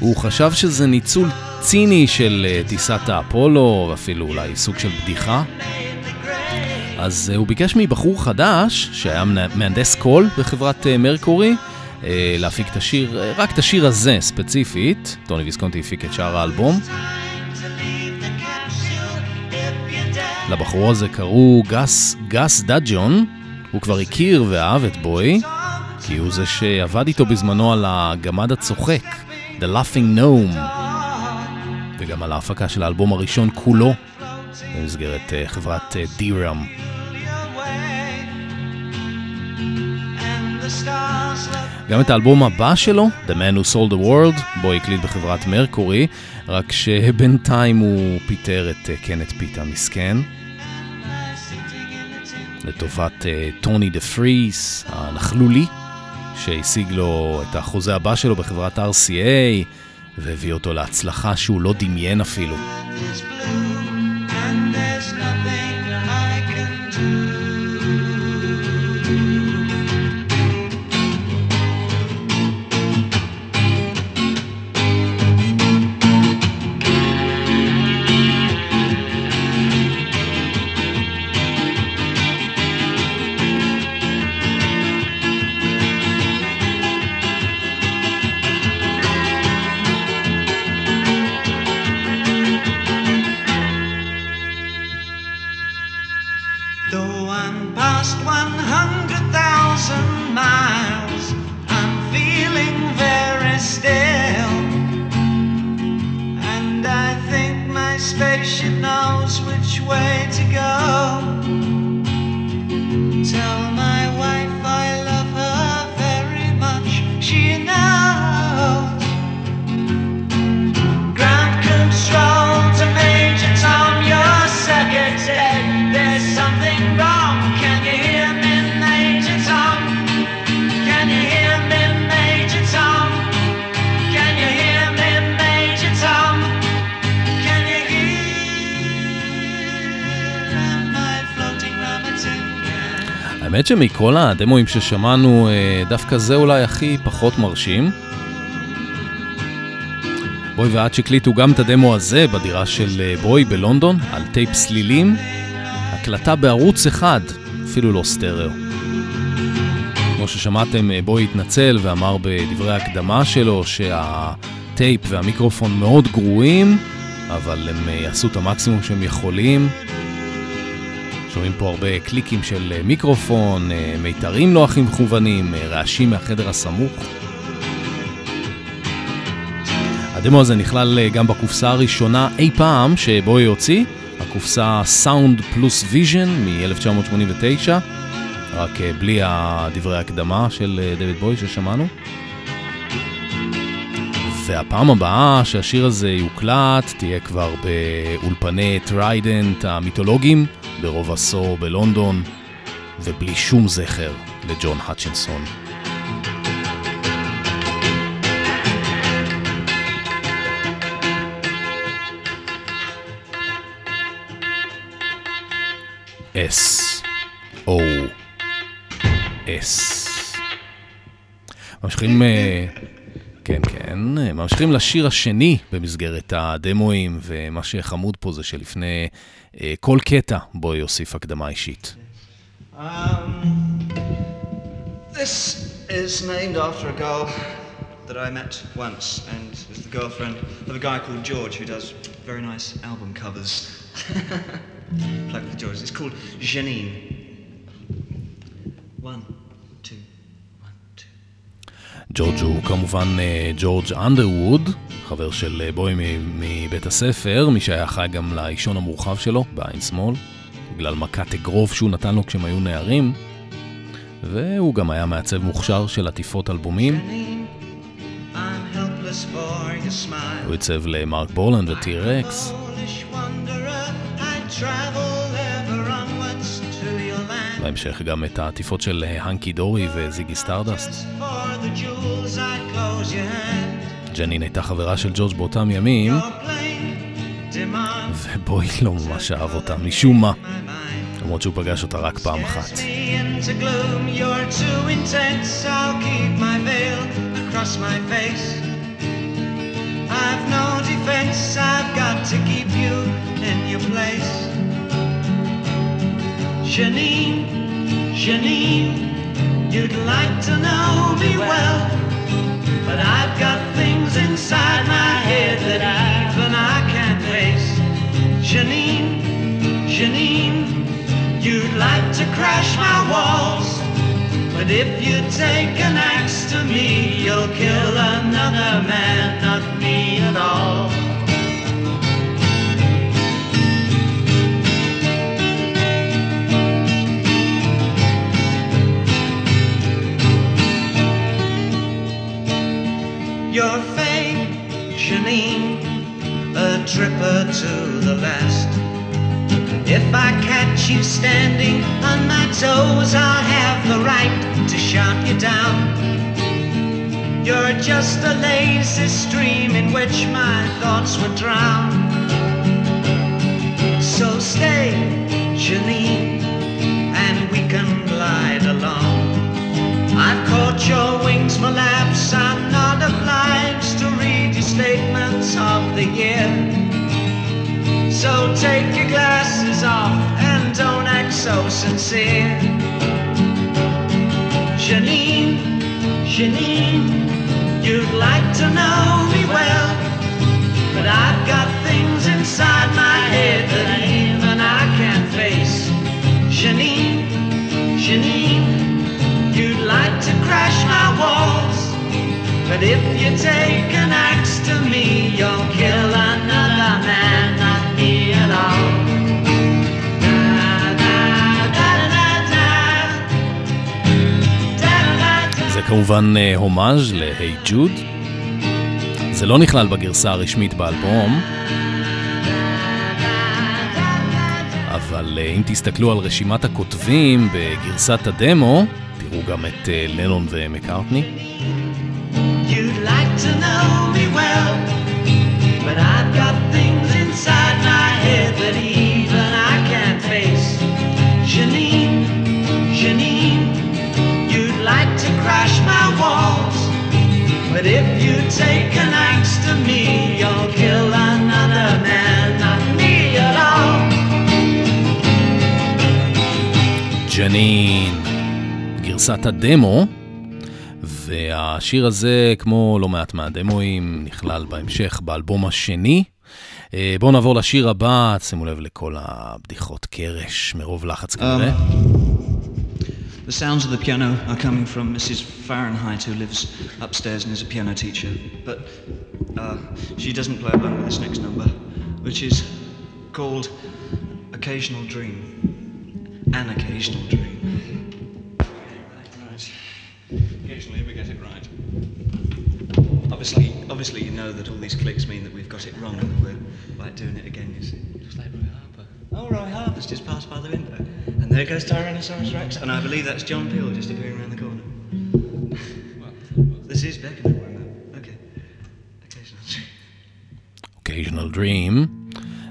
הוא חשב שזה ניצול ציני של אה, טיסת האפולו, ואפילו אולי סוג של בדיחה. אז אה, הוא ביקש מבחור חדש, שהיה מהנדס קול בחברת אה, מרקורי, אה, להפיק את השיר, אה, רק את השיר הזה ספציפית. טוני ויסקונטי הפיק את שאר האלבום. לבחור הזה קראו גס, גס דאג'ון, הוא כבר הכיר ואהב את בואי, כי הוא זה שעבד איתו בזמנו על הגמד הצוחק, The Laughing Gnome, וגם על ההפקה של האלבום הראשון כולו, במסגרת אה, חברת אה, גם את האלבום הבא שלו, The Man Who Sold the World, בואי הקליט בחברת מרקורי, רק שבינתיים הוא פיטר את אה, קנת פיט המסכן. לטובת אה, טוני דה פריס, הנכלולי, שהשיג לו את החוזה הבא שלו בחברת RCA, והביא אותו להצלחה שהוא לא דמיין אפילו. blue, האמת שמכל הדמואים ששמענו, אה, דווקא זה אולי הכי פחות מרשים. בואי והאץ' הקליטו גם את הדמו הזה בדירה של אה, בואי בלונדון, על טייפ סלילים, הקלטה בערוץ אחד, אפילו לא סטריאו. כמו ששמעתם, אה, בואי התנצל ואמר בדברי ההקדמה שלו שהטייפ והמיקרופון מאוד גרועים, אבל הם יעשו את המקסימום שהם יכולים. שומעים פה הרבה קליקים של אה, מיקרופון, אה, מיתרים לא הכי מכוונים, אה, רעשים מהחדר הסמוך. הדמו הזה נכלל גם בקופסה הראשונה אי פעם שבואי הוציא, הקופסה Sound Plus Vision מ-1989, רק בלי דברי ההקדמה של דויד בואי ששמענו. והפעם הבאה שהשיר הזה יוקלט תהיה כבר באולפני טריידנט המיתולוגיים ברוב עשור בלונדון, ובלי שום זכר לג'ון האצ'ינסון. S O S ממשיכים, אה, כן כן, אה, ממשיכים לשיר השני במסגרת הדמואים, ומה שחמוד פה זה שלפני כל קטע בו יוסיף הקדמה אישית. Um, this is named after a girl that I met once, and is the girlfriend of a guy called George who does very nice album covers. Plug for George. It's called Janine. One, two, one, two. ג'ורג' הוא כמובן אה, ג'ורג' אנדרווד, חבר של אה, בואי מבית הספר, מי שהיה אחראי גם לאישון המורחב שלו, בעין שמאל, בגלל מכת אגרוף שהוא נתן לו כשהם היו נערים, והוא גם היה מעצב מוכשר של עטיפות אלבומים. הוא עיצב למארק בולאן וטי-רקס. בהמשך גם את העטיפות של אה, Hunky Dory ו Ziggy Stardust. ג'נין הייתה חברה של ג'ורג' באותם ימים, ובוי לא ממש אהב אותה, משום מה. למרות שהוא פגש אותה רק פעם אחת. I've no defense, I've got to keep you in your place. Janine, Janine, you'd like to know me well, but I've got things inside my head that even I can't face. Janine, Janine, you'd like to crash my walls, but if you take an axe to me, you'll kill another man, not me at all. You're fake, Janine, a tripper to the last. If I catch you standing on my toes, I'll have the right to shout you down. You're just a lazy stream in which my thoughts would drown. So stay, Janine, and we can glide along. So take your glasses off and don't act so sincere. Janine, Janine, you'd like to know me well, but I've got things inside my head that even I can't face. Janine, Janine, you'd like to crash my walls, but if you take an axe to me, כמובן אה, הומאז' ל-היי ג'וד. זה לא נכלל בגרסה הרשמית באלבום, אבל אה, אם תסתכלו על רשימת הכותבים בגרסת הדמו, תראו גם את אה, לנון ומקארטני. Like well, but I've got things inside my head that even but if you take an axe to me, you'll kill another man, not me at all. ג'נין, גרסת הדמו, והשיר הזה, כמו לא מעט מהדמואים, נכלל בהמשך באלבום השני. אה, בואו נעבור לשיר הבא, שימו לב לכל הבדיחות קרש, מרוב לחץ כנראה. The sounds of the piano are coming from Mrs. Fahrenheit, who lives upstairs and is a piano teacher. But uh, she doesn't play along with this next number, which is called Occasional Dream. An Occasional Dream. Right. Occasionally we get it right. Obviously, obviously you know that all these clicks mean that we've got it wrong and that we're like doing it again, you see. Oh, Roy Harper's just passed by the window. And there goes Tyrannosaurus Rex. And I believe that's John Peel just appearing around the corner. this is. Occasional Dream.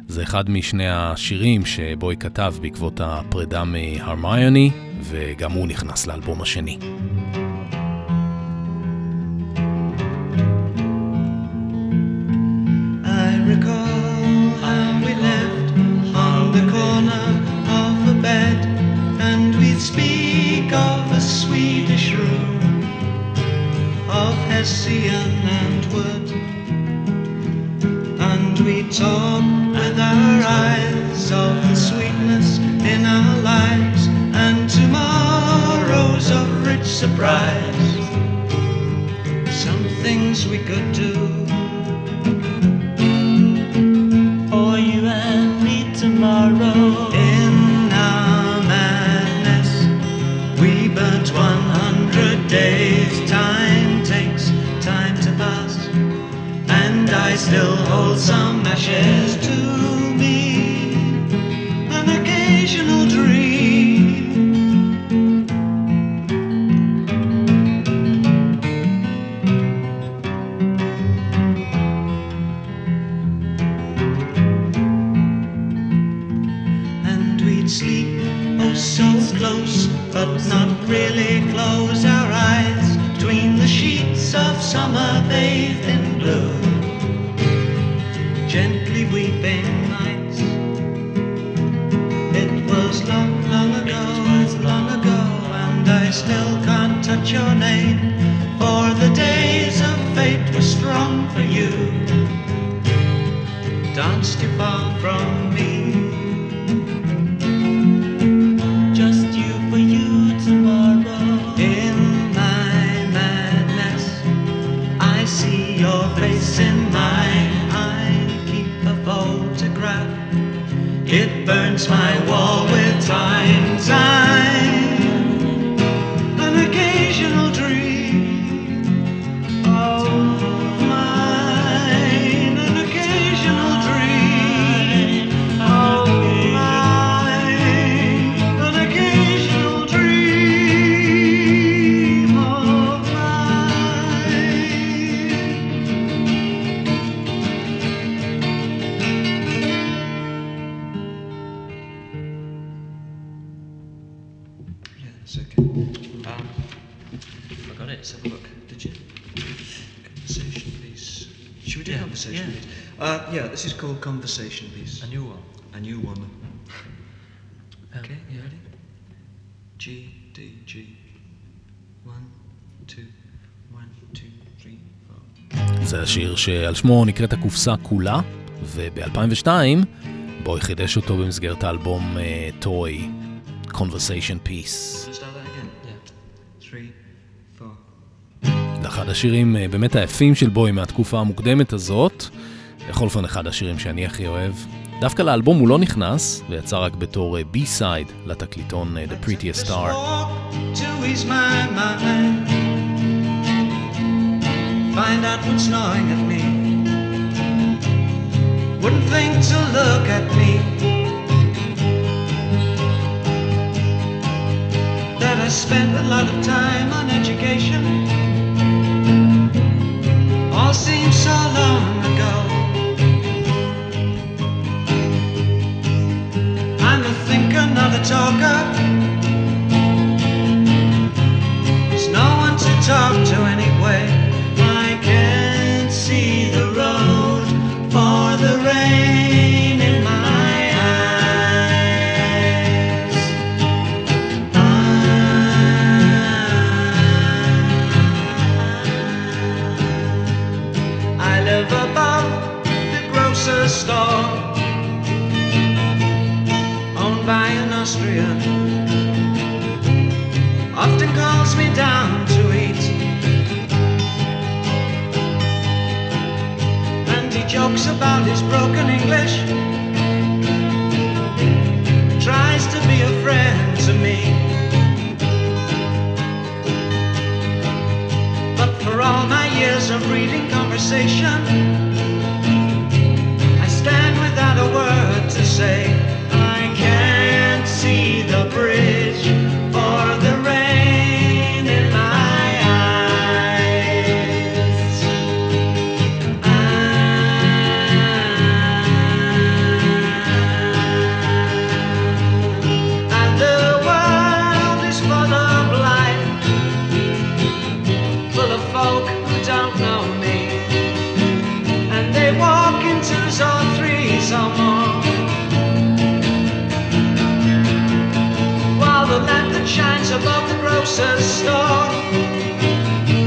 זה אחד משני השירים שבוי כתב בעקבות הפרידה מהרמיוני, וגם הוא נכנס לאלבום השני. Speak of a Swedish room, of Hessian and wood, and we'd talk with our eyes of the sweetness in our lives and tomorrows of rich surprise. Some things we could do. זה השיר שעל שמו נקראת הקופסה כולה, וב-2002 בואי חידש אותו במסגרת האלבום Toy, Conversation that again. Yeah. Three, four. זה אחד השירים אה, באמת היפים של בואי מהתקופה המוקדמת הזאת. בכל אופן אחד השירים שאני הכי אוהב. דווקא לאלבום הוא לא נכנס, ויצא רק בתור אה, B-side לתקליטון אה, The Prettiest Star. to ease my mind. Find out what's gnawing at me. Wouldn't think to look at me. That I spent a lot of time on education. All seems so long ago. I'm a thinker, not a talker. There's no one to talk to anyway. His broken English, tries to be a friend to me. But for all my years of reading conversation, I stand without a word to say. I can't see the bridge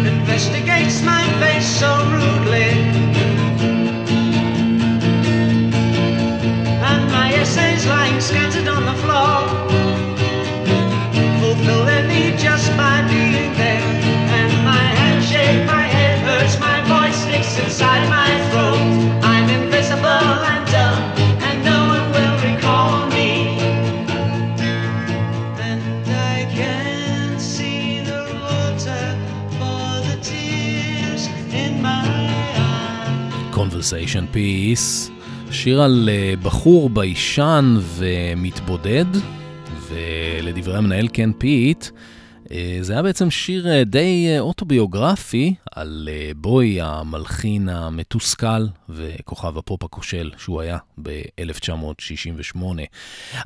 investigates my face so rudely. And my essays lying scattered on the floor fulfill their need just by being there. And my shake, my head hurts, my voice sticks inside my Conversation Piece, שיר על אה, בחור ביישן ומתבודד, ולדברי המנהל קן פיט, זה היה בעצם שיר אה, די אה, אוטוביוגרפי על אה, בואי המלחין המתוסכל וכוכב הפופ הכושל שהוא היה ב-1968.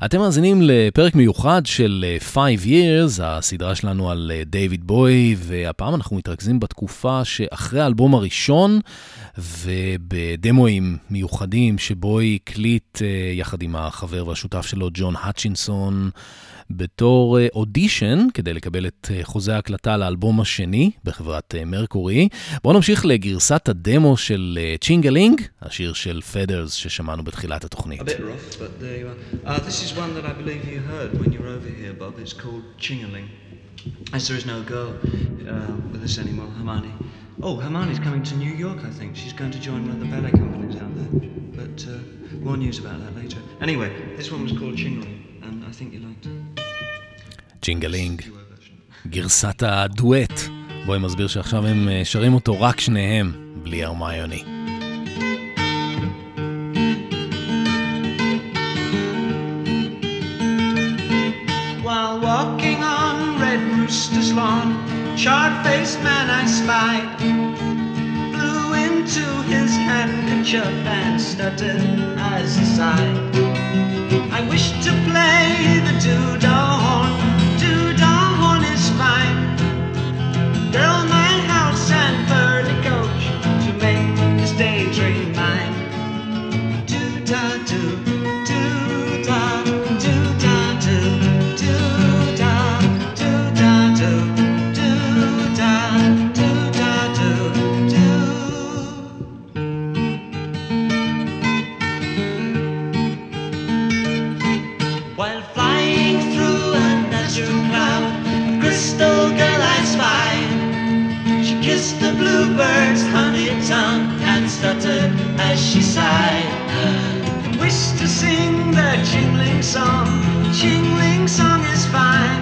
אתם מאזינים לפרק מיוחד של אה, Five Years, הסדרה שלנו על אה, דיוויד בואי, והפעם אנחנו מתרכזים בתקופה שאחרי האלבום הראשון, ובדמואים מיוחדים שבוי הקליט אה, יחד עם החבר והשותף שלו ג'ון האצ'ינסון. בתור אה, אודישן כדי לקבל את אה, חוזה ההקלטה לאלבום השני בחברת אה, מרקורי. בואו נמשיך לגרסת הדמו של אה, Ching-a-Ling, השיר של Feathers ששמענו בתחילת התוכנית. Uh. As there is no girl uh, with us anymore, Hermione. Oh, Hermione's coming to New York, I think. She's going to join one of the ballet companies out there. But uh, more news about that later. Anyway, this one was called Chingaling, and I think you liked it. version. גרסת הדואט. בואי מסביר שעכשיו הם אה, שרים אותו רק שניהם, בלי הרמיוני. On and stuttered as he sighed. I wish to play the horn, doo-dah mine. Girl, my house and bird. she sighed and wished to sing the jingling song. Jingling song is fine.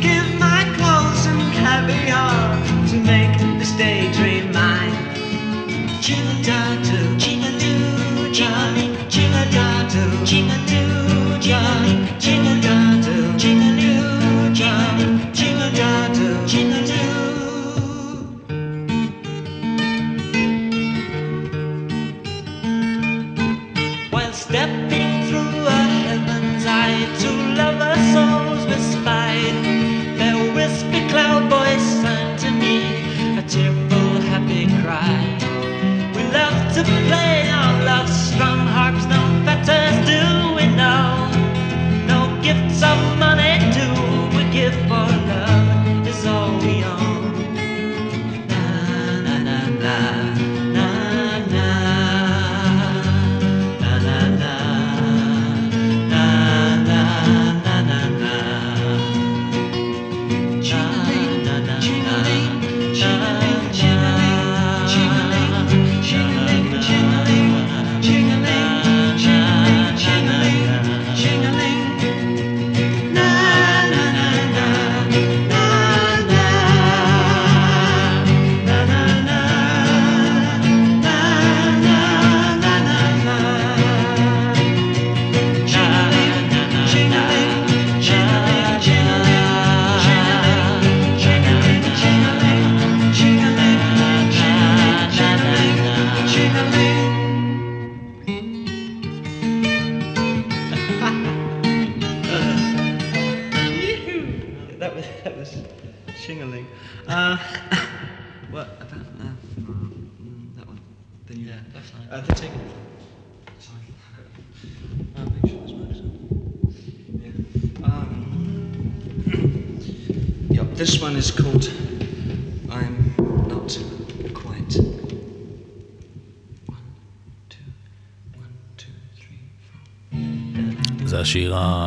Give my clothes and caviar.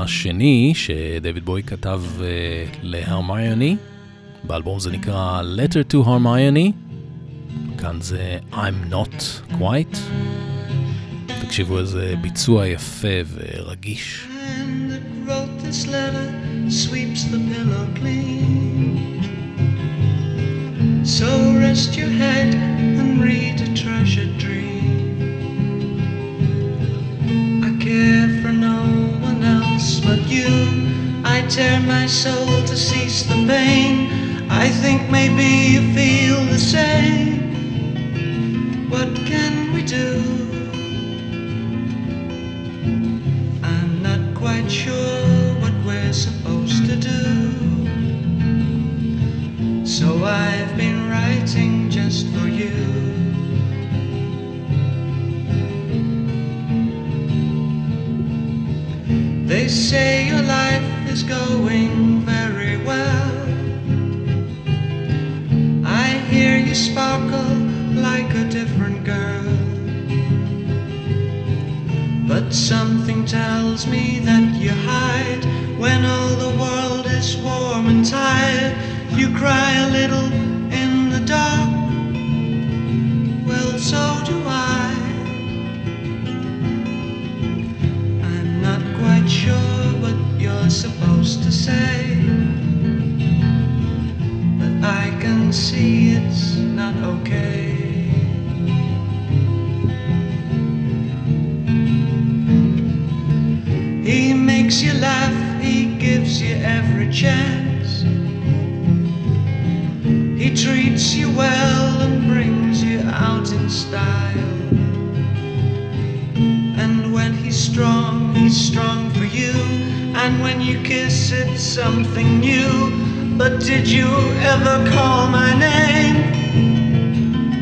השני שדייוויד בוי כתב uh, להרמיוני, באלבום זה נקרא Letter to Harmony, כאן זה I'm Not Quite. תקשיבו איזה ביצוע יפה ורגיש. So rest your head I tear my soul to cease the pain. I think maybe you feel the same. treats you well and brings you out in style. And when he's strong, he's strong for you. And when you kiss, it's something new. But did you ever call my name?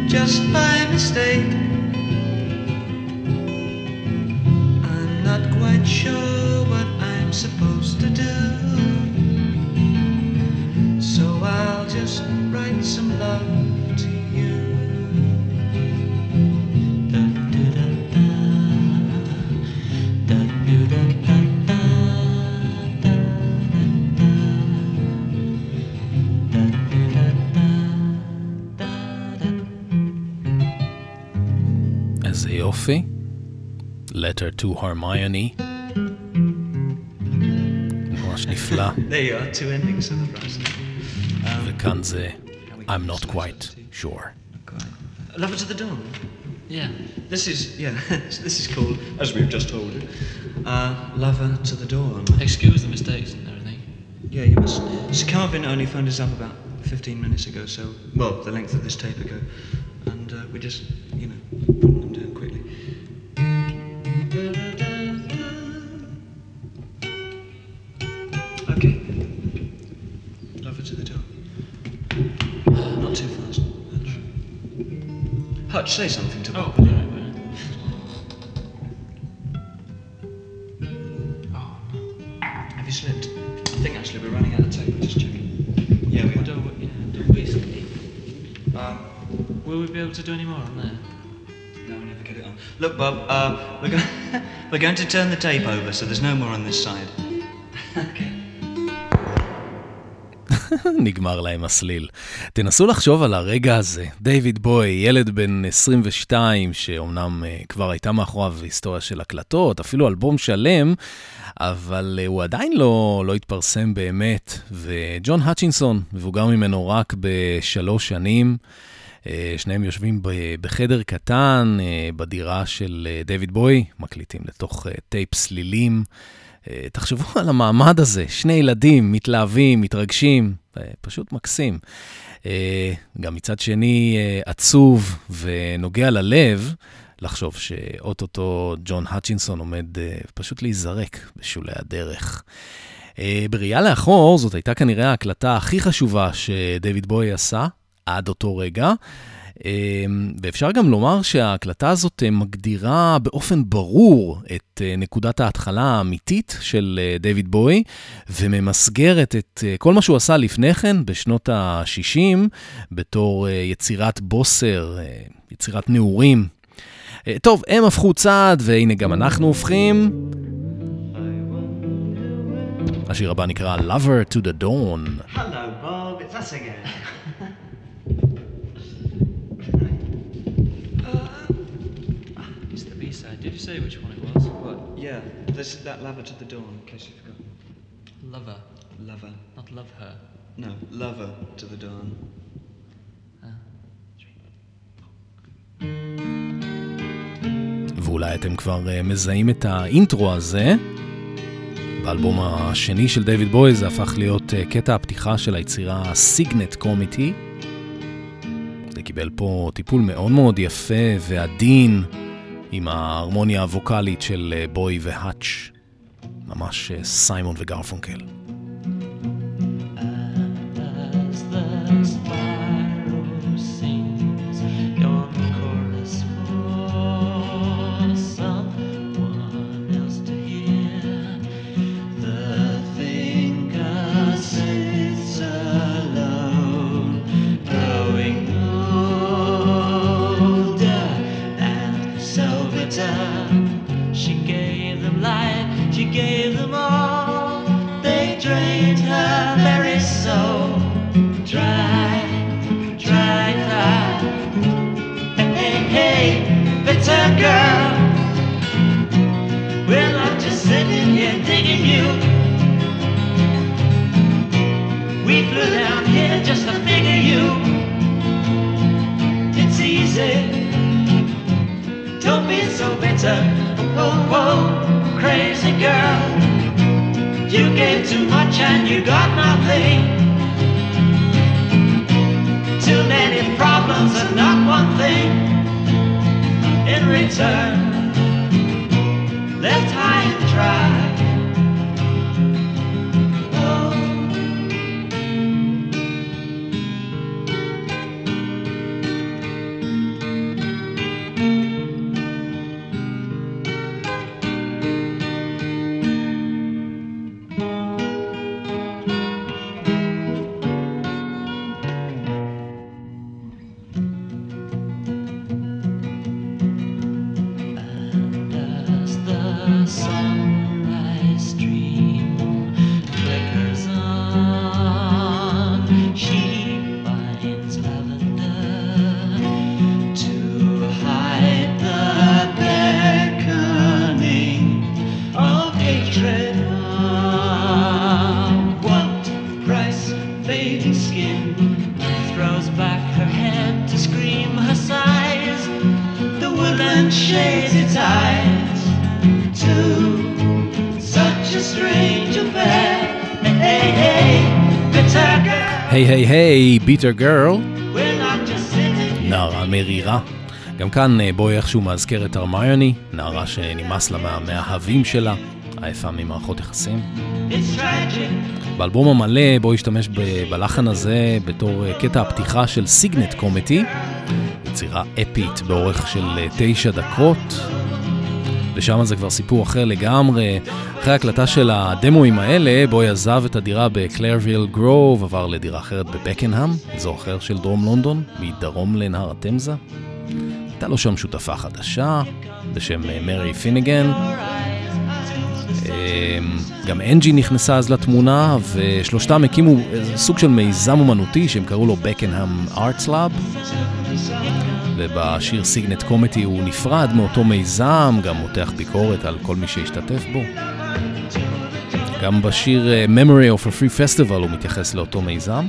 Just by mistake. Letter to Hermione. There you are, two endings in the rest. Um, I'm not quite sure. Lover to the Dawn. Yeah. This is, yeah, this is called, as we've just told you, uh, Lover to the Dawn. Excuse the mistakes and everything. Yeah, you must. Sir Carvin only phoned us up about 15 minutes ago, so, well, the length of this tape ago. And uh, we just, you know, Hutch, say something to Bob. Oh, right. Oh, Have you slipped? I think actually we're running out of tape. Just checking. Yeah, we Do, are. yeah, do we? Um, Will we be able to do any more on there? no, we never get it on. Look, Bob, uh, we're, go- we're going to turn the tape over, so there's no more on this side. okay. נגמר להם הסליל. תנסו לחשוב על הרגע הזה. דיוויד בוי, ילד בן 22, שאומנם uh, כבר הייתה מאחוריו היסטוריה של הקלטות, אפילו אלבום שלם, אבל uh, הוא עדיין לא, לא התפרסם באמת. וג'ון האצ'ינסון, מבוגר ממנו רק בשלוש שנים, uh, שניהם יושבים בחדר קטן, בדירה של דיוויד בוי, מקליטים לתוך טייפ סלילים. אה, תחשבו על המעמד הזה, שני ילדים מתלהבים, מתרגשים, אה, פשוט מקסים. אה, גם מצד שני עצוב ונוגע ללב לחשוב שאו-טו-טו ג'ון האצ'ינסון עומד פשוט להיזרק בשולי הדרך. בראייה לאחור, זאת הייתה כנראה ההקלטה הכי חשובה שדייוויד בוי עשה עד אותו רגע. אה, ואפשר גם לומר שההקלטה הזאת אה, מגדירה באופן ברור את אה, נקודת ההתחלה האמיתית של אה, דיוויד בוי, וממסגרת את כל מה שהוא עשה לפני כן, בשנות ה-60, בתור יצירת בוסר, יצירת נעורים. טוב, הם הפכו צעד, והנה גם אנחנו הופכים. השיר הבא נקרא Lover to the Dawn. Hello, Bob. It's us again. It's the B-side. Did you say which one it was? What? Yeah, this is that Lover to the Dawn, in case you've forgotten. Lover, Lover. not love her. No, Lover to the Dawn. ואולי אתם כבר אה, מזהים את האינטרו הזה. באלבום השני של דיוויד בוי זה הפך להיות אה, קטע הפתיחה של היצירה סיגנט קומיטי. זה קיבל פה טיפול מאוד מאוד יפה ועדין עם ההרמוניה הווקאלית של אה, בוי והאץ'. ממש אה, סיימון וגרפונקל. Whoa, crazy girl. You gave too much and you got nothing. Too many problems and not one thing in return. Left high and dry. היי היי היי, ביטר גרל, נערה מרירה. גם כאן אה, בואי איכשהו מאזכר את הרמיוני, נערה שנמאס לה מהמאהבים שלה, עייפה ממערכות יחסים. באלבום המלא בו השתמש ב- בלחן הזה בתור אה, קטע הפתיחה של סיגנט קומטי, יצירה אפית באורך של אה, תשע דקות. ושם זה כבר סיפור אחר לגמרי. אחרי ההקלטה של הדמואים האלה, בוי עזב את הדירה בקלרוויל גרוב, עבר לדירה אחרת בבקנהאם, אזור אחר של דרום לונדון, מדרום לנהר התמזה. הייתה לו שם שותפה חדשה, בשם אה, מרי פיניגן. אמ, גם אנג'י נכנסה אז לתמונה, ושלושתם הקימו איזה סוג של מיזם אומנותי שהם קראו לו Beckenham Arts Lab. ובשיר Cygnet Committee הוא נפרד מאותו מיזם, גם מותח ביקורת על כל מי שהשתתף בו. גם בשיר אה, Memory of a Free Festival הוא מתייחס לאותו מיזם.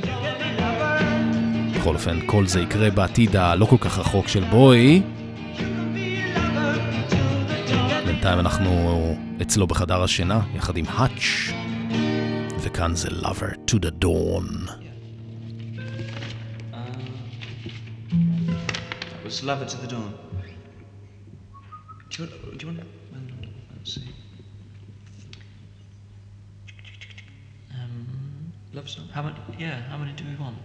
בכל אופן, כל זה יקרה בעתיד הלא כל כך רחוק של בוי. בינתיים אנחנו אצלו בחדר השינה, יחד עם האץ', וכאן זה Lover to the Dawn. That was Lover to the Dawn. Do you want, do you want let's see. Um, Love song? how many? Yeah, how many do we want?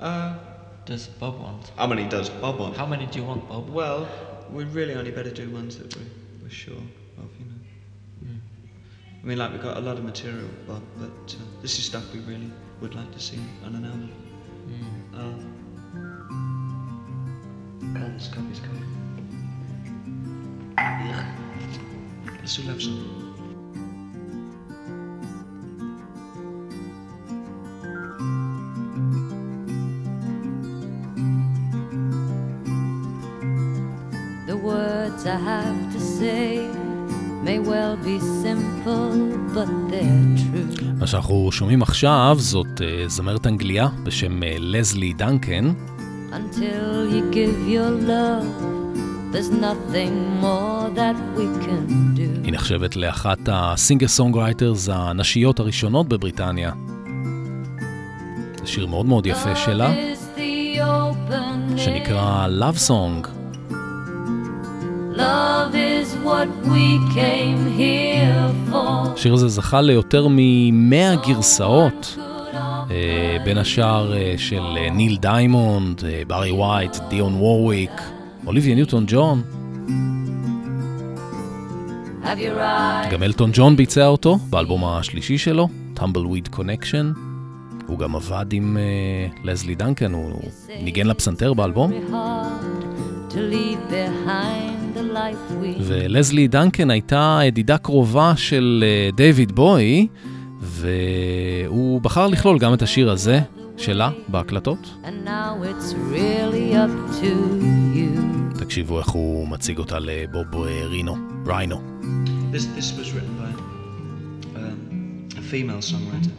Uh, Does Bob want? how many does Bob want? How many do you want, Bob? Well, we really only better do ones that we're, we're sure of, you know. I mean, like, we've got a lot of material, Bob, but uh, this is stuff we really would like to see on an album. Uh, this copy's coming. Let's do Love Song. The words I have to say may well be simple, but they're true. מה שאנחנו שומעים עכשיו זאת אה, זמרת אנגליה בשם אה, לזלי דנקן. Until you give your love, there's nothing more that we can do. היא נחשבת לאחת ה singer-songwriters הנשיות הראשונות בבריטניה. זה שיר מאוד מאוד יפה שלה. שנקרא Love Song. השיר הזה זכה ליותר מ-100 גרסאות, בין השאר אה, של אה, ניל דיימונד, אה, ברי ווייט, דיון וורוויק, אוליביה ניוטון ג'ון, גם אלטון ג'ון ביצע אותו באלבום השלישי שלו, Tumbleweed Connection. הוא גם עבד עם אה, לזלי דנקן, הוא ניגן לפסנתר באלבום. ולזלי דנקן הייתה ידידה קרובה של אה, דיוויד בוי, והוא בחר לכלול גם את השיר הזה שלה בהקלטות. And now it's really up to you. תקשיבו איך הוא מציג אותה לבוב אה, רינו, ריינו. This, this was written by um, a female songwriter.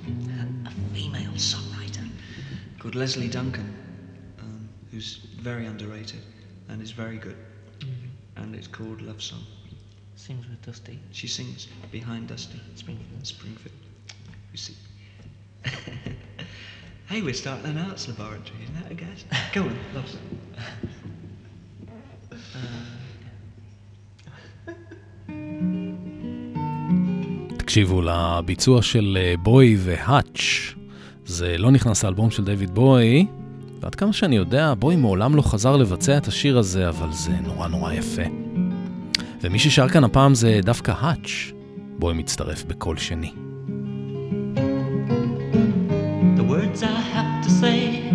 A female songwriter called Leslie Duncan, um, who's very underrated and is very good. And it's called Love Song. Sings with Dusty. She sings behind Dusty Springfield. Springfield. You see. hey, we're starting an arts laboratory, isn't that a guess? Go on, Song. תקשיבו לביצוע של אה, בוי והאץ', זה לא נכנס לאלבום של דיוויד בוי, ועד כמה שאני יודע, בוי מעולם לא חזר לבצע את השיר הזה, אבל זה נורא נורא יפה. ומי ששר כאן הפעם זה דווקא האץ', בוי מצטרף בקול שני. The words I have to say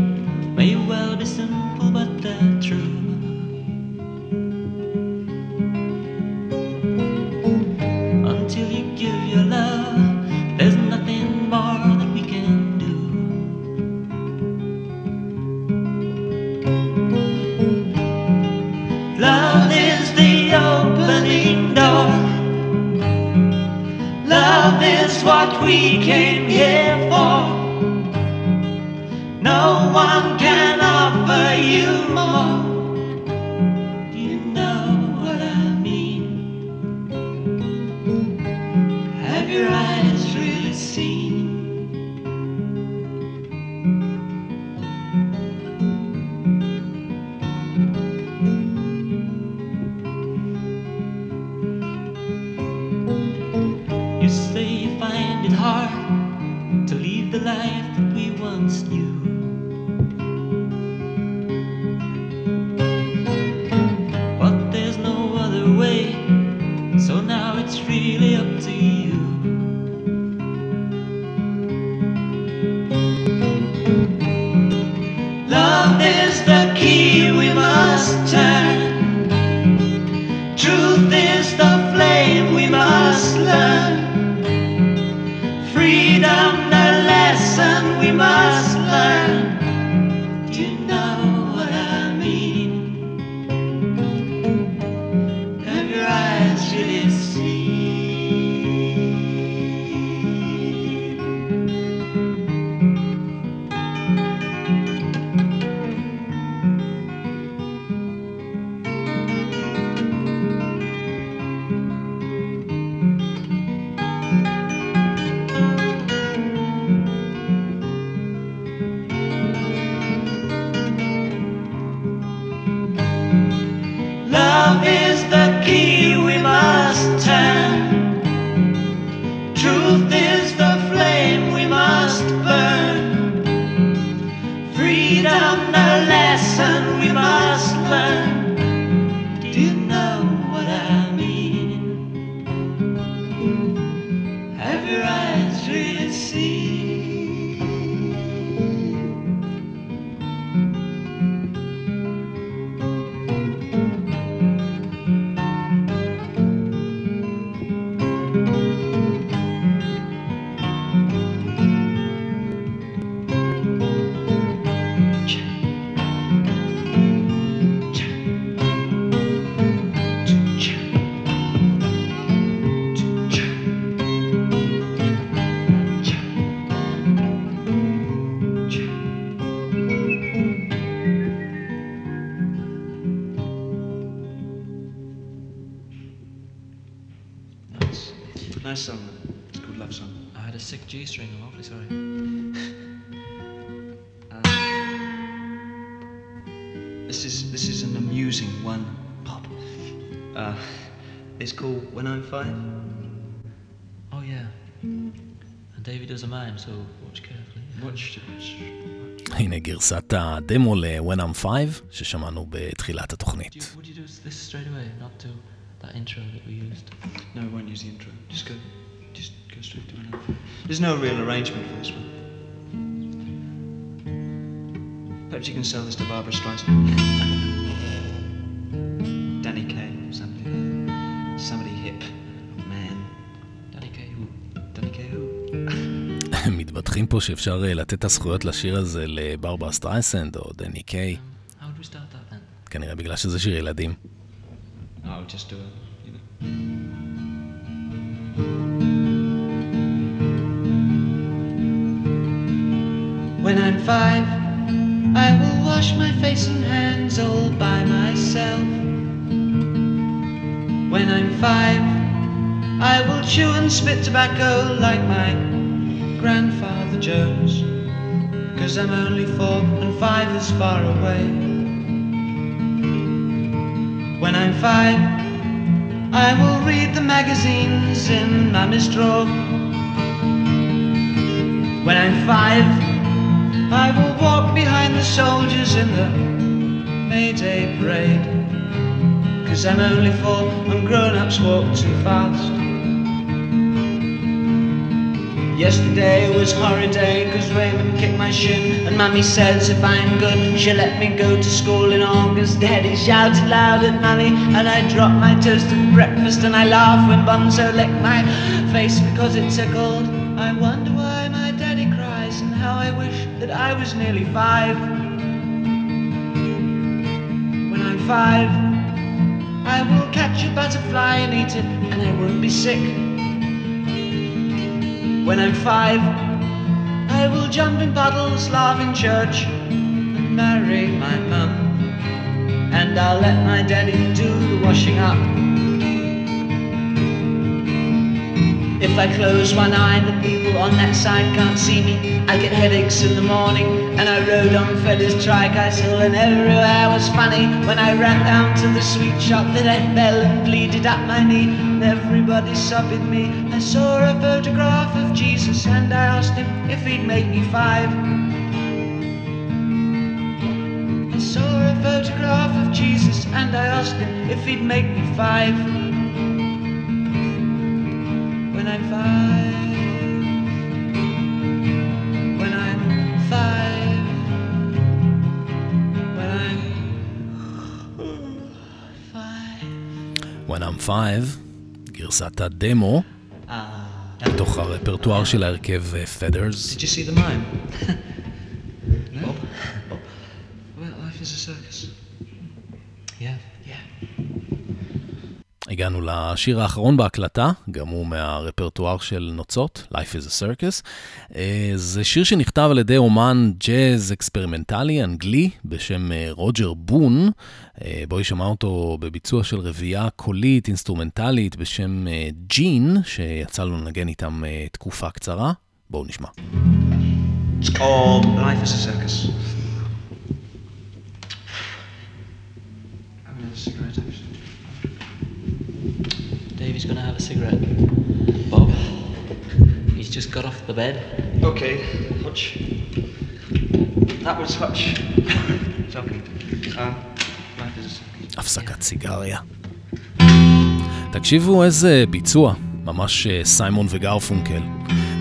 may well be simple, but they're true. Until you give your love, there's nothing more that we can do. Love is the opening door. Love is what we came here for. No one can offer you more. And David does a mime, so watch carefully. Watch, watch. הנה גרסת הדמו ל-When I'm 5, ששמענו בתחילת התוכנית. Do you, would you do this straight away, not to that intro that we used? No, I won't use the intro. Just go, just go straight to When I'm Five. There's no real arrangement for this one. Perhaps you can sell this to Barbara Streisand. מתבדחים פה שאפשר אה, לתת את הזכויות לשיר הזה לברברה סטרייסנד או דני קיי, How would we start that then? כנראה בגלל שזה שיר ילדים. Know. When I'm five, I will wash my face and hands all by myself. When I'm five, I will chew and spit tobacco like my grandfather Jones. Cause I'm only four and five is far away. When I'm five, I will read the magazines in Mummy's drawer. When I'm five, I will walk behind the soldiers in the Mayday parade. Cause I'm only four and grown ups walk too fast. Yesterday was horrid day cause Raymond kicked my shin. And Mummy says if I'm good she'll let me go to school in August. Daddy shouted loud at Mummy and I dropped my toast at breakfast And I laugh when Bonzo licked my face because it tickled I wonder why my daddy cries and how I wish that I was nearly five. When I'm five I will catch a butterfly and eat it and I won't be sick when I'm five, I will jump in puddles, laugh in church, and marry my mum. And I'll let my daddy do the washing up. If I close one eye, the people on that side can't see me. I get headaches in the morning, and I rode on Freddy's tricycle, and everywhere was funny. When I ran down to the sweet shop, that I fell and bleeded up my knee, and everybody sobbing me. I saw a photograph of Jesus, and I asked him if he'd make me five. I saw a photograph of Jesus, and I asked him if he'd make me five. גרסת הדמו, אה, בתוך הרפרטואר של ההרכב אה, Feathers. Did you see the mime? לשיר האחרון בהקלטה, גם הוא מהרפרטואר של נוצות, Life is a Circus. אה, זה שיר שנכתב על ידי אומן ג'אז אקספרימנטלי אנגלי בשם אה, רוג'ר בון. אה, בואי שמע אותו בביצוע של רביעייה קולית אינסטרומנטלית בשם ג'ין, שיצא לנו לנגן איתם תקופה קצרה. בואו נשמע. It's called Life is a Circus. I'm gonna have a cigarette, actually. Davey's gonna have a cigarette. Bob, he's just got off the bed. Okay, Hutch. That was Hutch. Talking. Um, is. הפסקת סיגריה. תקשיבו איזה ביצוע, ממש אה, סיימון וגרפונקל.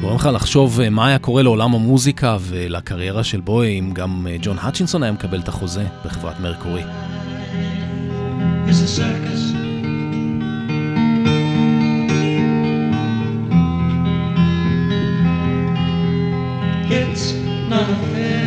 גורם לך לחשוב אה, מה היה קורה לעולם המוזיקה ולקריירה של בוי אם גם אה, ג'ון האצ'ינסון היה מקבל את החוזה בחברת מרקורי. is a circus. It's not fair.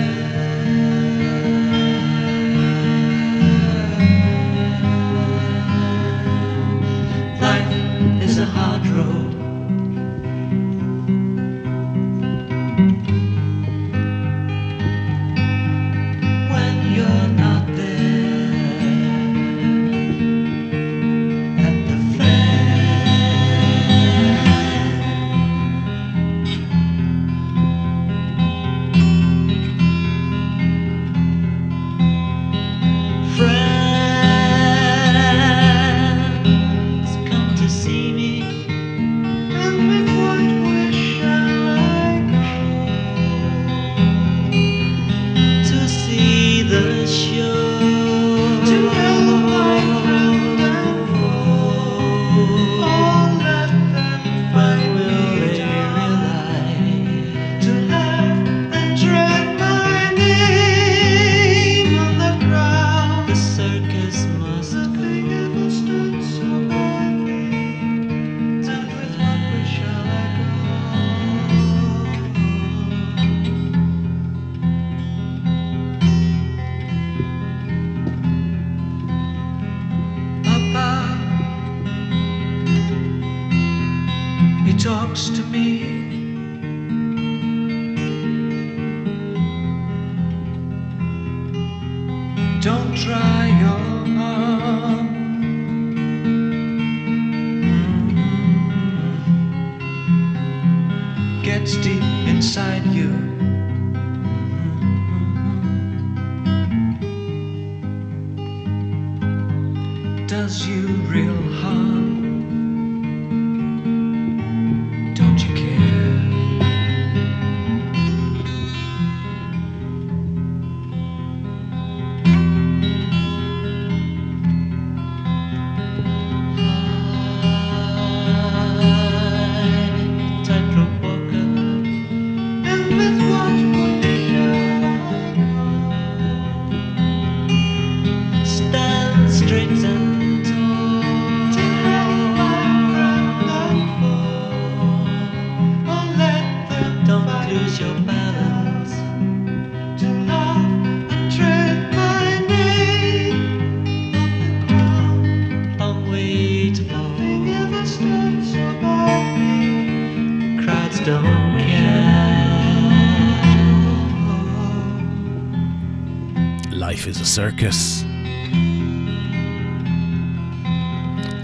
Life is a Circus.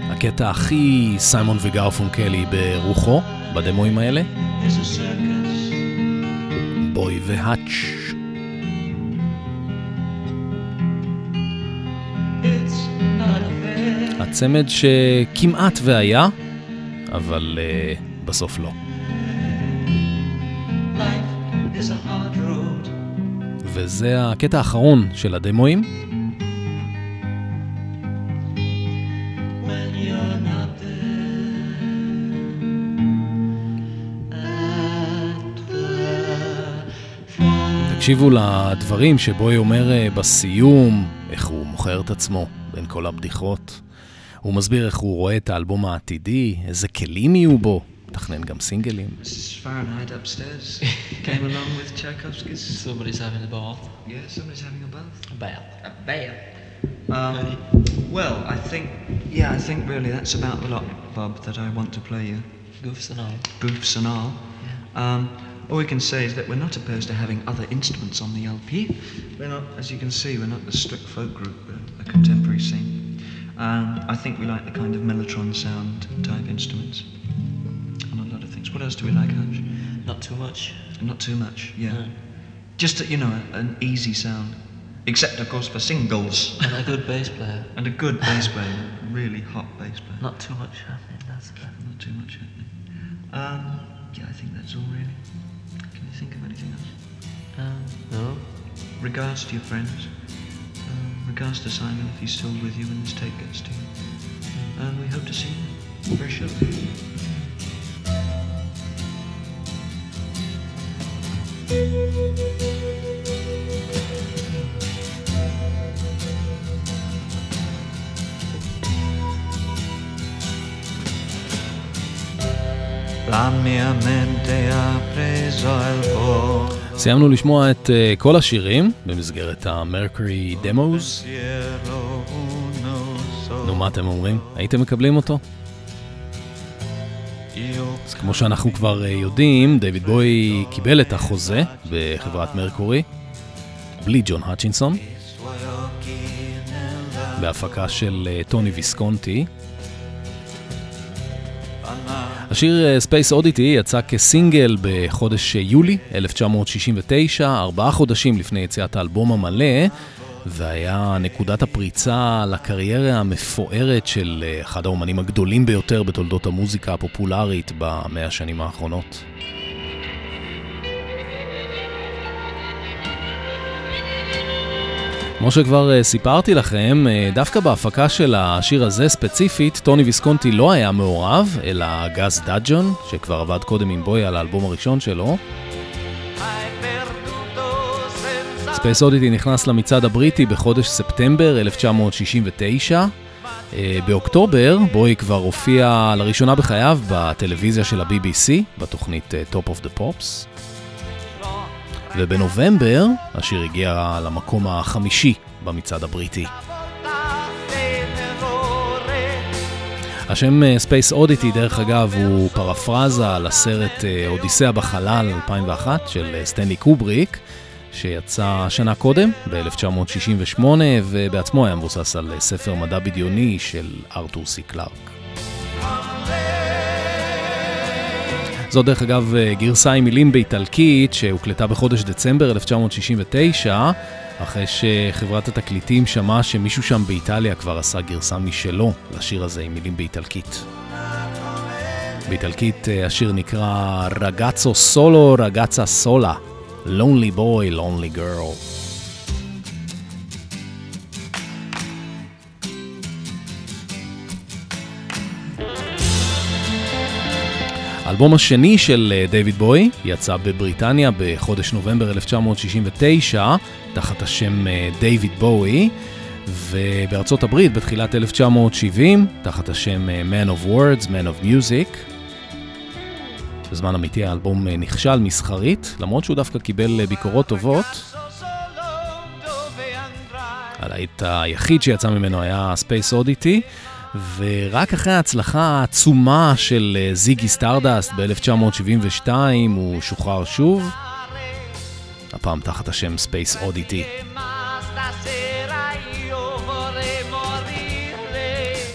הקטע הכי סיימון וגרפונקלי ברוחו, בדמואים האלה, It's a circus. בוי והאץ'. הצמד שכמעט והיה, אבל uh, בסוף לא. וזה הקטע האחרון של הדמואים. תקשיבו לדברים שבוי אומר אה, בסיום, איך הוא מוכר את עצמו בין כל הבדיחות. הוא מסביר איך הוא רואה את האלבום העתידי, איזה כלים יהיו בו, מתכנן גם סינגלים. Um, well, I think, yeah, I think really that's about the lot, Bob, that I want to play you. Goofs and all. Goofs and all. Um, all we can say is that we're not opposed to having other instruments on the LP. We're not, as you can see, we're not a strict folk group, we're a contemporary scene. Um, I think we like the kind of mellotron sound type instruments and a lot of things. What else do we like, Hutch? Not too much. Not too much, yeah. No. Just, a, you know, a, an easy sound. Except, of course, for singles. And a good bass player. And a good bass player, really hot bass player. Not too much happening, that's. Not too much happening. Um, yeah, I think that's all really. Think of anything else? Um, no. Regards to your friends. Um, regards to Simon if he's still with you when this tape gets to you. And we hope to see you very shortly. סיימנו לשמוע את אה, כל השירים במסגרת המרקורי דמוס. נו, מה אתם אומרים? הייתם מקבלים אותו? אז כמו שאנחנו כבר אה, יודעים, דיוויד בוי קיבל את החוזה בחברת מרקורי, בלי ג'ון האצ'ינסון, בהפקה של אה, טוני ויסקונטי. השיר Space Oddity יצא כסינגל בחודש אה, יולי 1969, ארבעה חודשים לפני יציאת האלבום המלא, והיה נקודת הפריצה לקריירה המפוארת של אה, אחד האומנים הגדולים ביותר בתולדות המוזיקה הפופולרית במאה השנים האחרונות. כמו שכבר אה, סיפרתי לכם, אה, דווקא בהפקה של השיר הזה ספציפית, טוני ויסקונטי לא היה מעורב, אלא גאס דאדג'ון, שכבר עבד קודם עם בוי על האלבום הראשון שלו. Space Oddity נכנס למצעד הבריטי בחודש ספטמבר 1969. אה, באוקטובר, בוי כבר הופיע לראשונה בחייו בטלוויזיה של ה-BBC, בתוכנית Top of the Pops. ובנובמבר השיר הגיע למקום החמישי במצעד הבריטי. השם אה, Space Oddity, דרך אגב, הוא פרפרזה על הסרט אה, אודיסאה בחלל 2001 של אה, סטנלי קובריק, שיצא שנה קודם, ב-1968, ובעצמו היה מבוסס על ספר מדע בדיוני של ארתור סי קלארק. זו דרך אגב גרסה עם מילים באיטלקית שהוקלטה בחודש דצמבר 1969, אחרי שחברת התקליטים שמעה שמישהו שם באיטליה כבר עשה גרסה משלו לשיר הזה עם מילים באיטלקית. באיטלקית אה, השיר נקרא רגצו סולו רגצה סולה, Lonely Boy, Lonely Girl. האלבום השני של אה, דיוויד בוי יצא בבריטניה בחודש נובמבר 1969, תחת השם אה, דיוויד בואי, ובארצות הברית בתחילת 1970, תחת השם אה, Man of Words, Man of Music. בזמן אמיתי האלבום נכשל מסחרית, למרות שהוא דווקא קיבל ביקורות טובות. הלהיט היחיד שיצא ממנו היה Space Oddity. ורק אחרי ההצלחה העצומה של אה, זיגי סטרדסט ב-1972 הוא שוחרר שוב, הפעם תחת השם Space Oddity.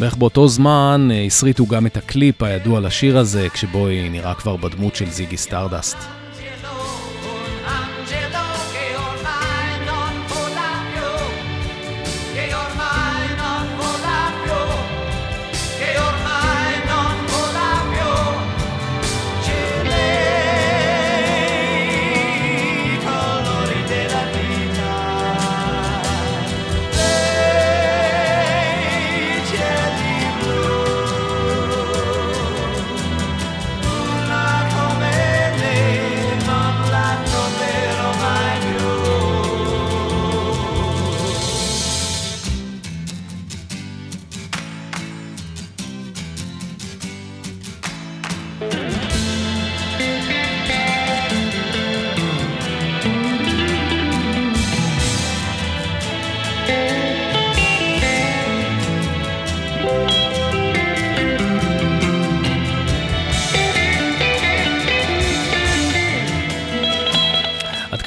בערך באותו זמן אה, הסריטו גם את הקליפ הידוע לשיר הזה, כשבוי נראה כבר בדמות של זיגי סטרדסט.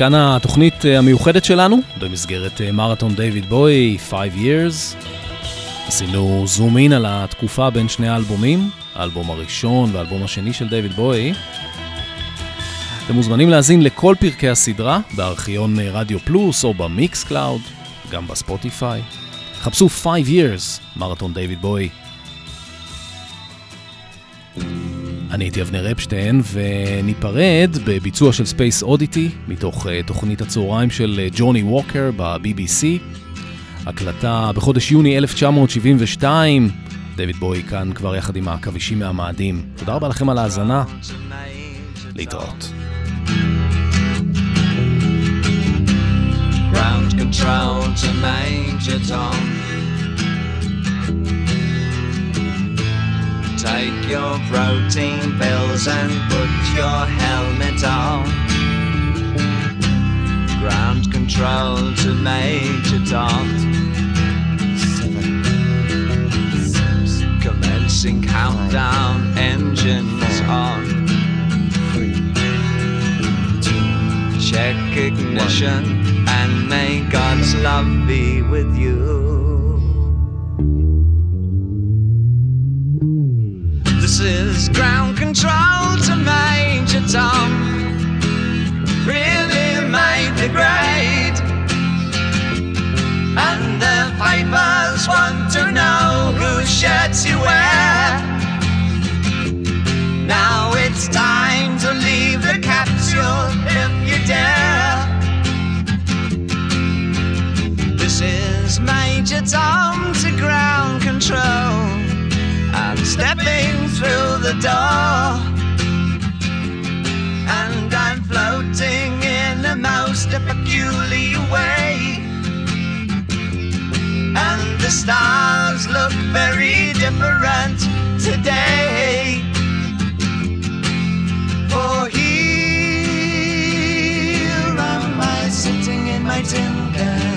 כאן התוכנית אה, המיוחדת שלנו, במסגרת אה, מרתון דיוויד בוי, 5 years. עשינו zoom in על התקופה בין שני האלבומים, האלבום הראשון והאלבום השני של דיוויד בוי. אתם מוזמנים להאזין לכל פרקי הסדרה בארכיון אה, רדיו פלוס או במיקס קלאוד, גם בספוטיפיי. חפשו 5 years, מרתון דיוויד בוי. אני הייתי אבנר אפשטיין, וניפרד בביצוע של Space Oddity, מתוך אה, תוכנית הצהריים של אה, ג'וני ווקר ב-BBC. הקלטה בחודש יוני 1972. דויד בוי כאן כבר יחד עם העכבישים מהמאדים. תודה רבה לכם על ההאזנה. להתראות. ground control to Major Tom. Take your protein pills and put your helmet on. Ground control to Major Tom. Commencing countdown, engines on. Check ignition and may God's love be with you. This is ground control to Major Tom. Really made the grade. And the papers want to know whose shirts you wear. Now it's time to leave the capsule if you dare. This is Major Tom to ground control. I'm stepping the door. And I'm floating in a most peculiar way. And the stars look very different today. For here am I sitting in my tin can,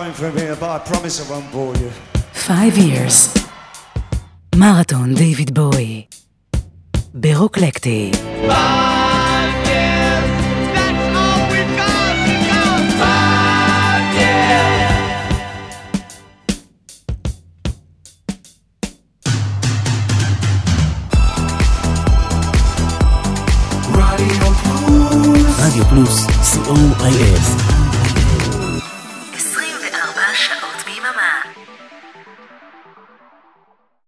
know where I'm going from here, but I promise I won't bore you. Five years. מרתון דיוויד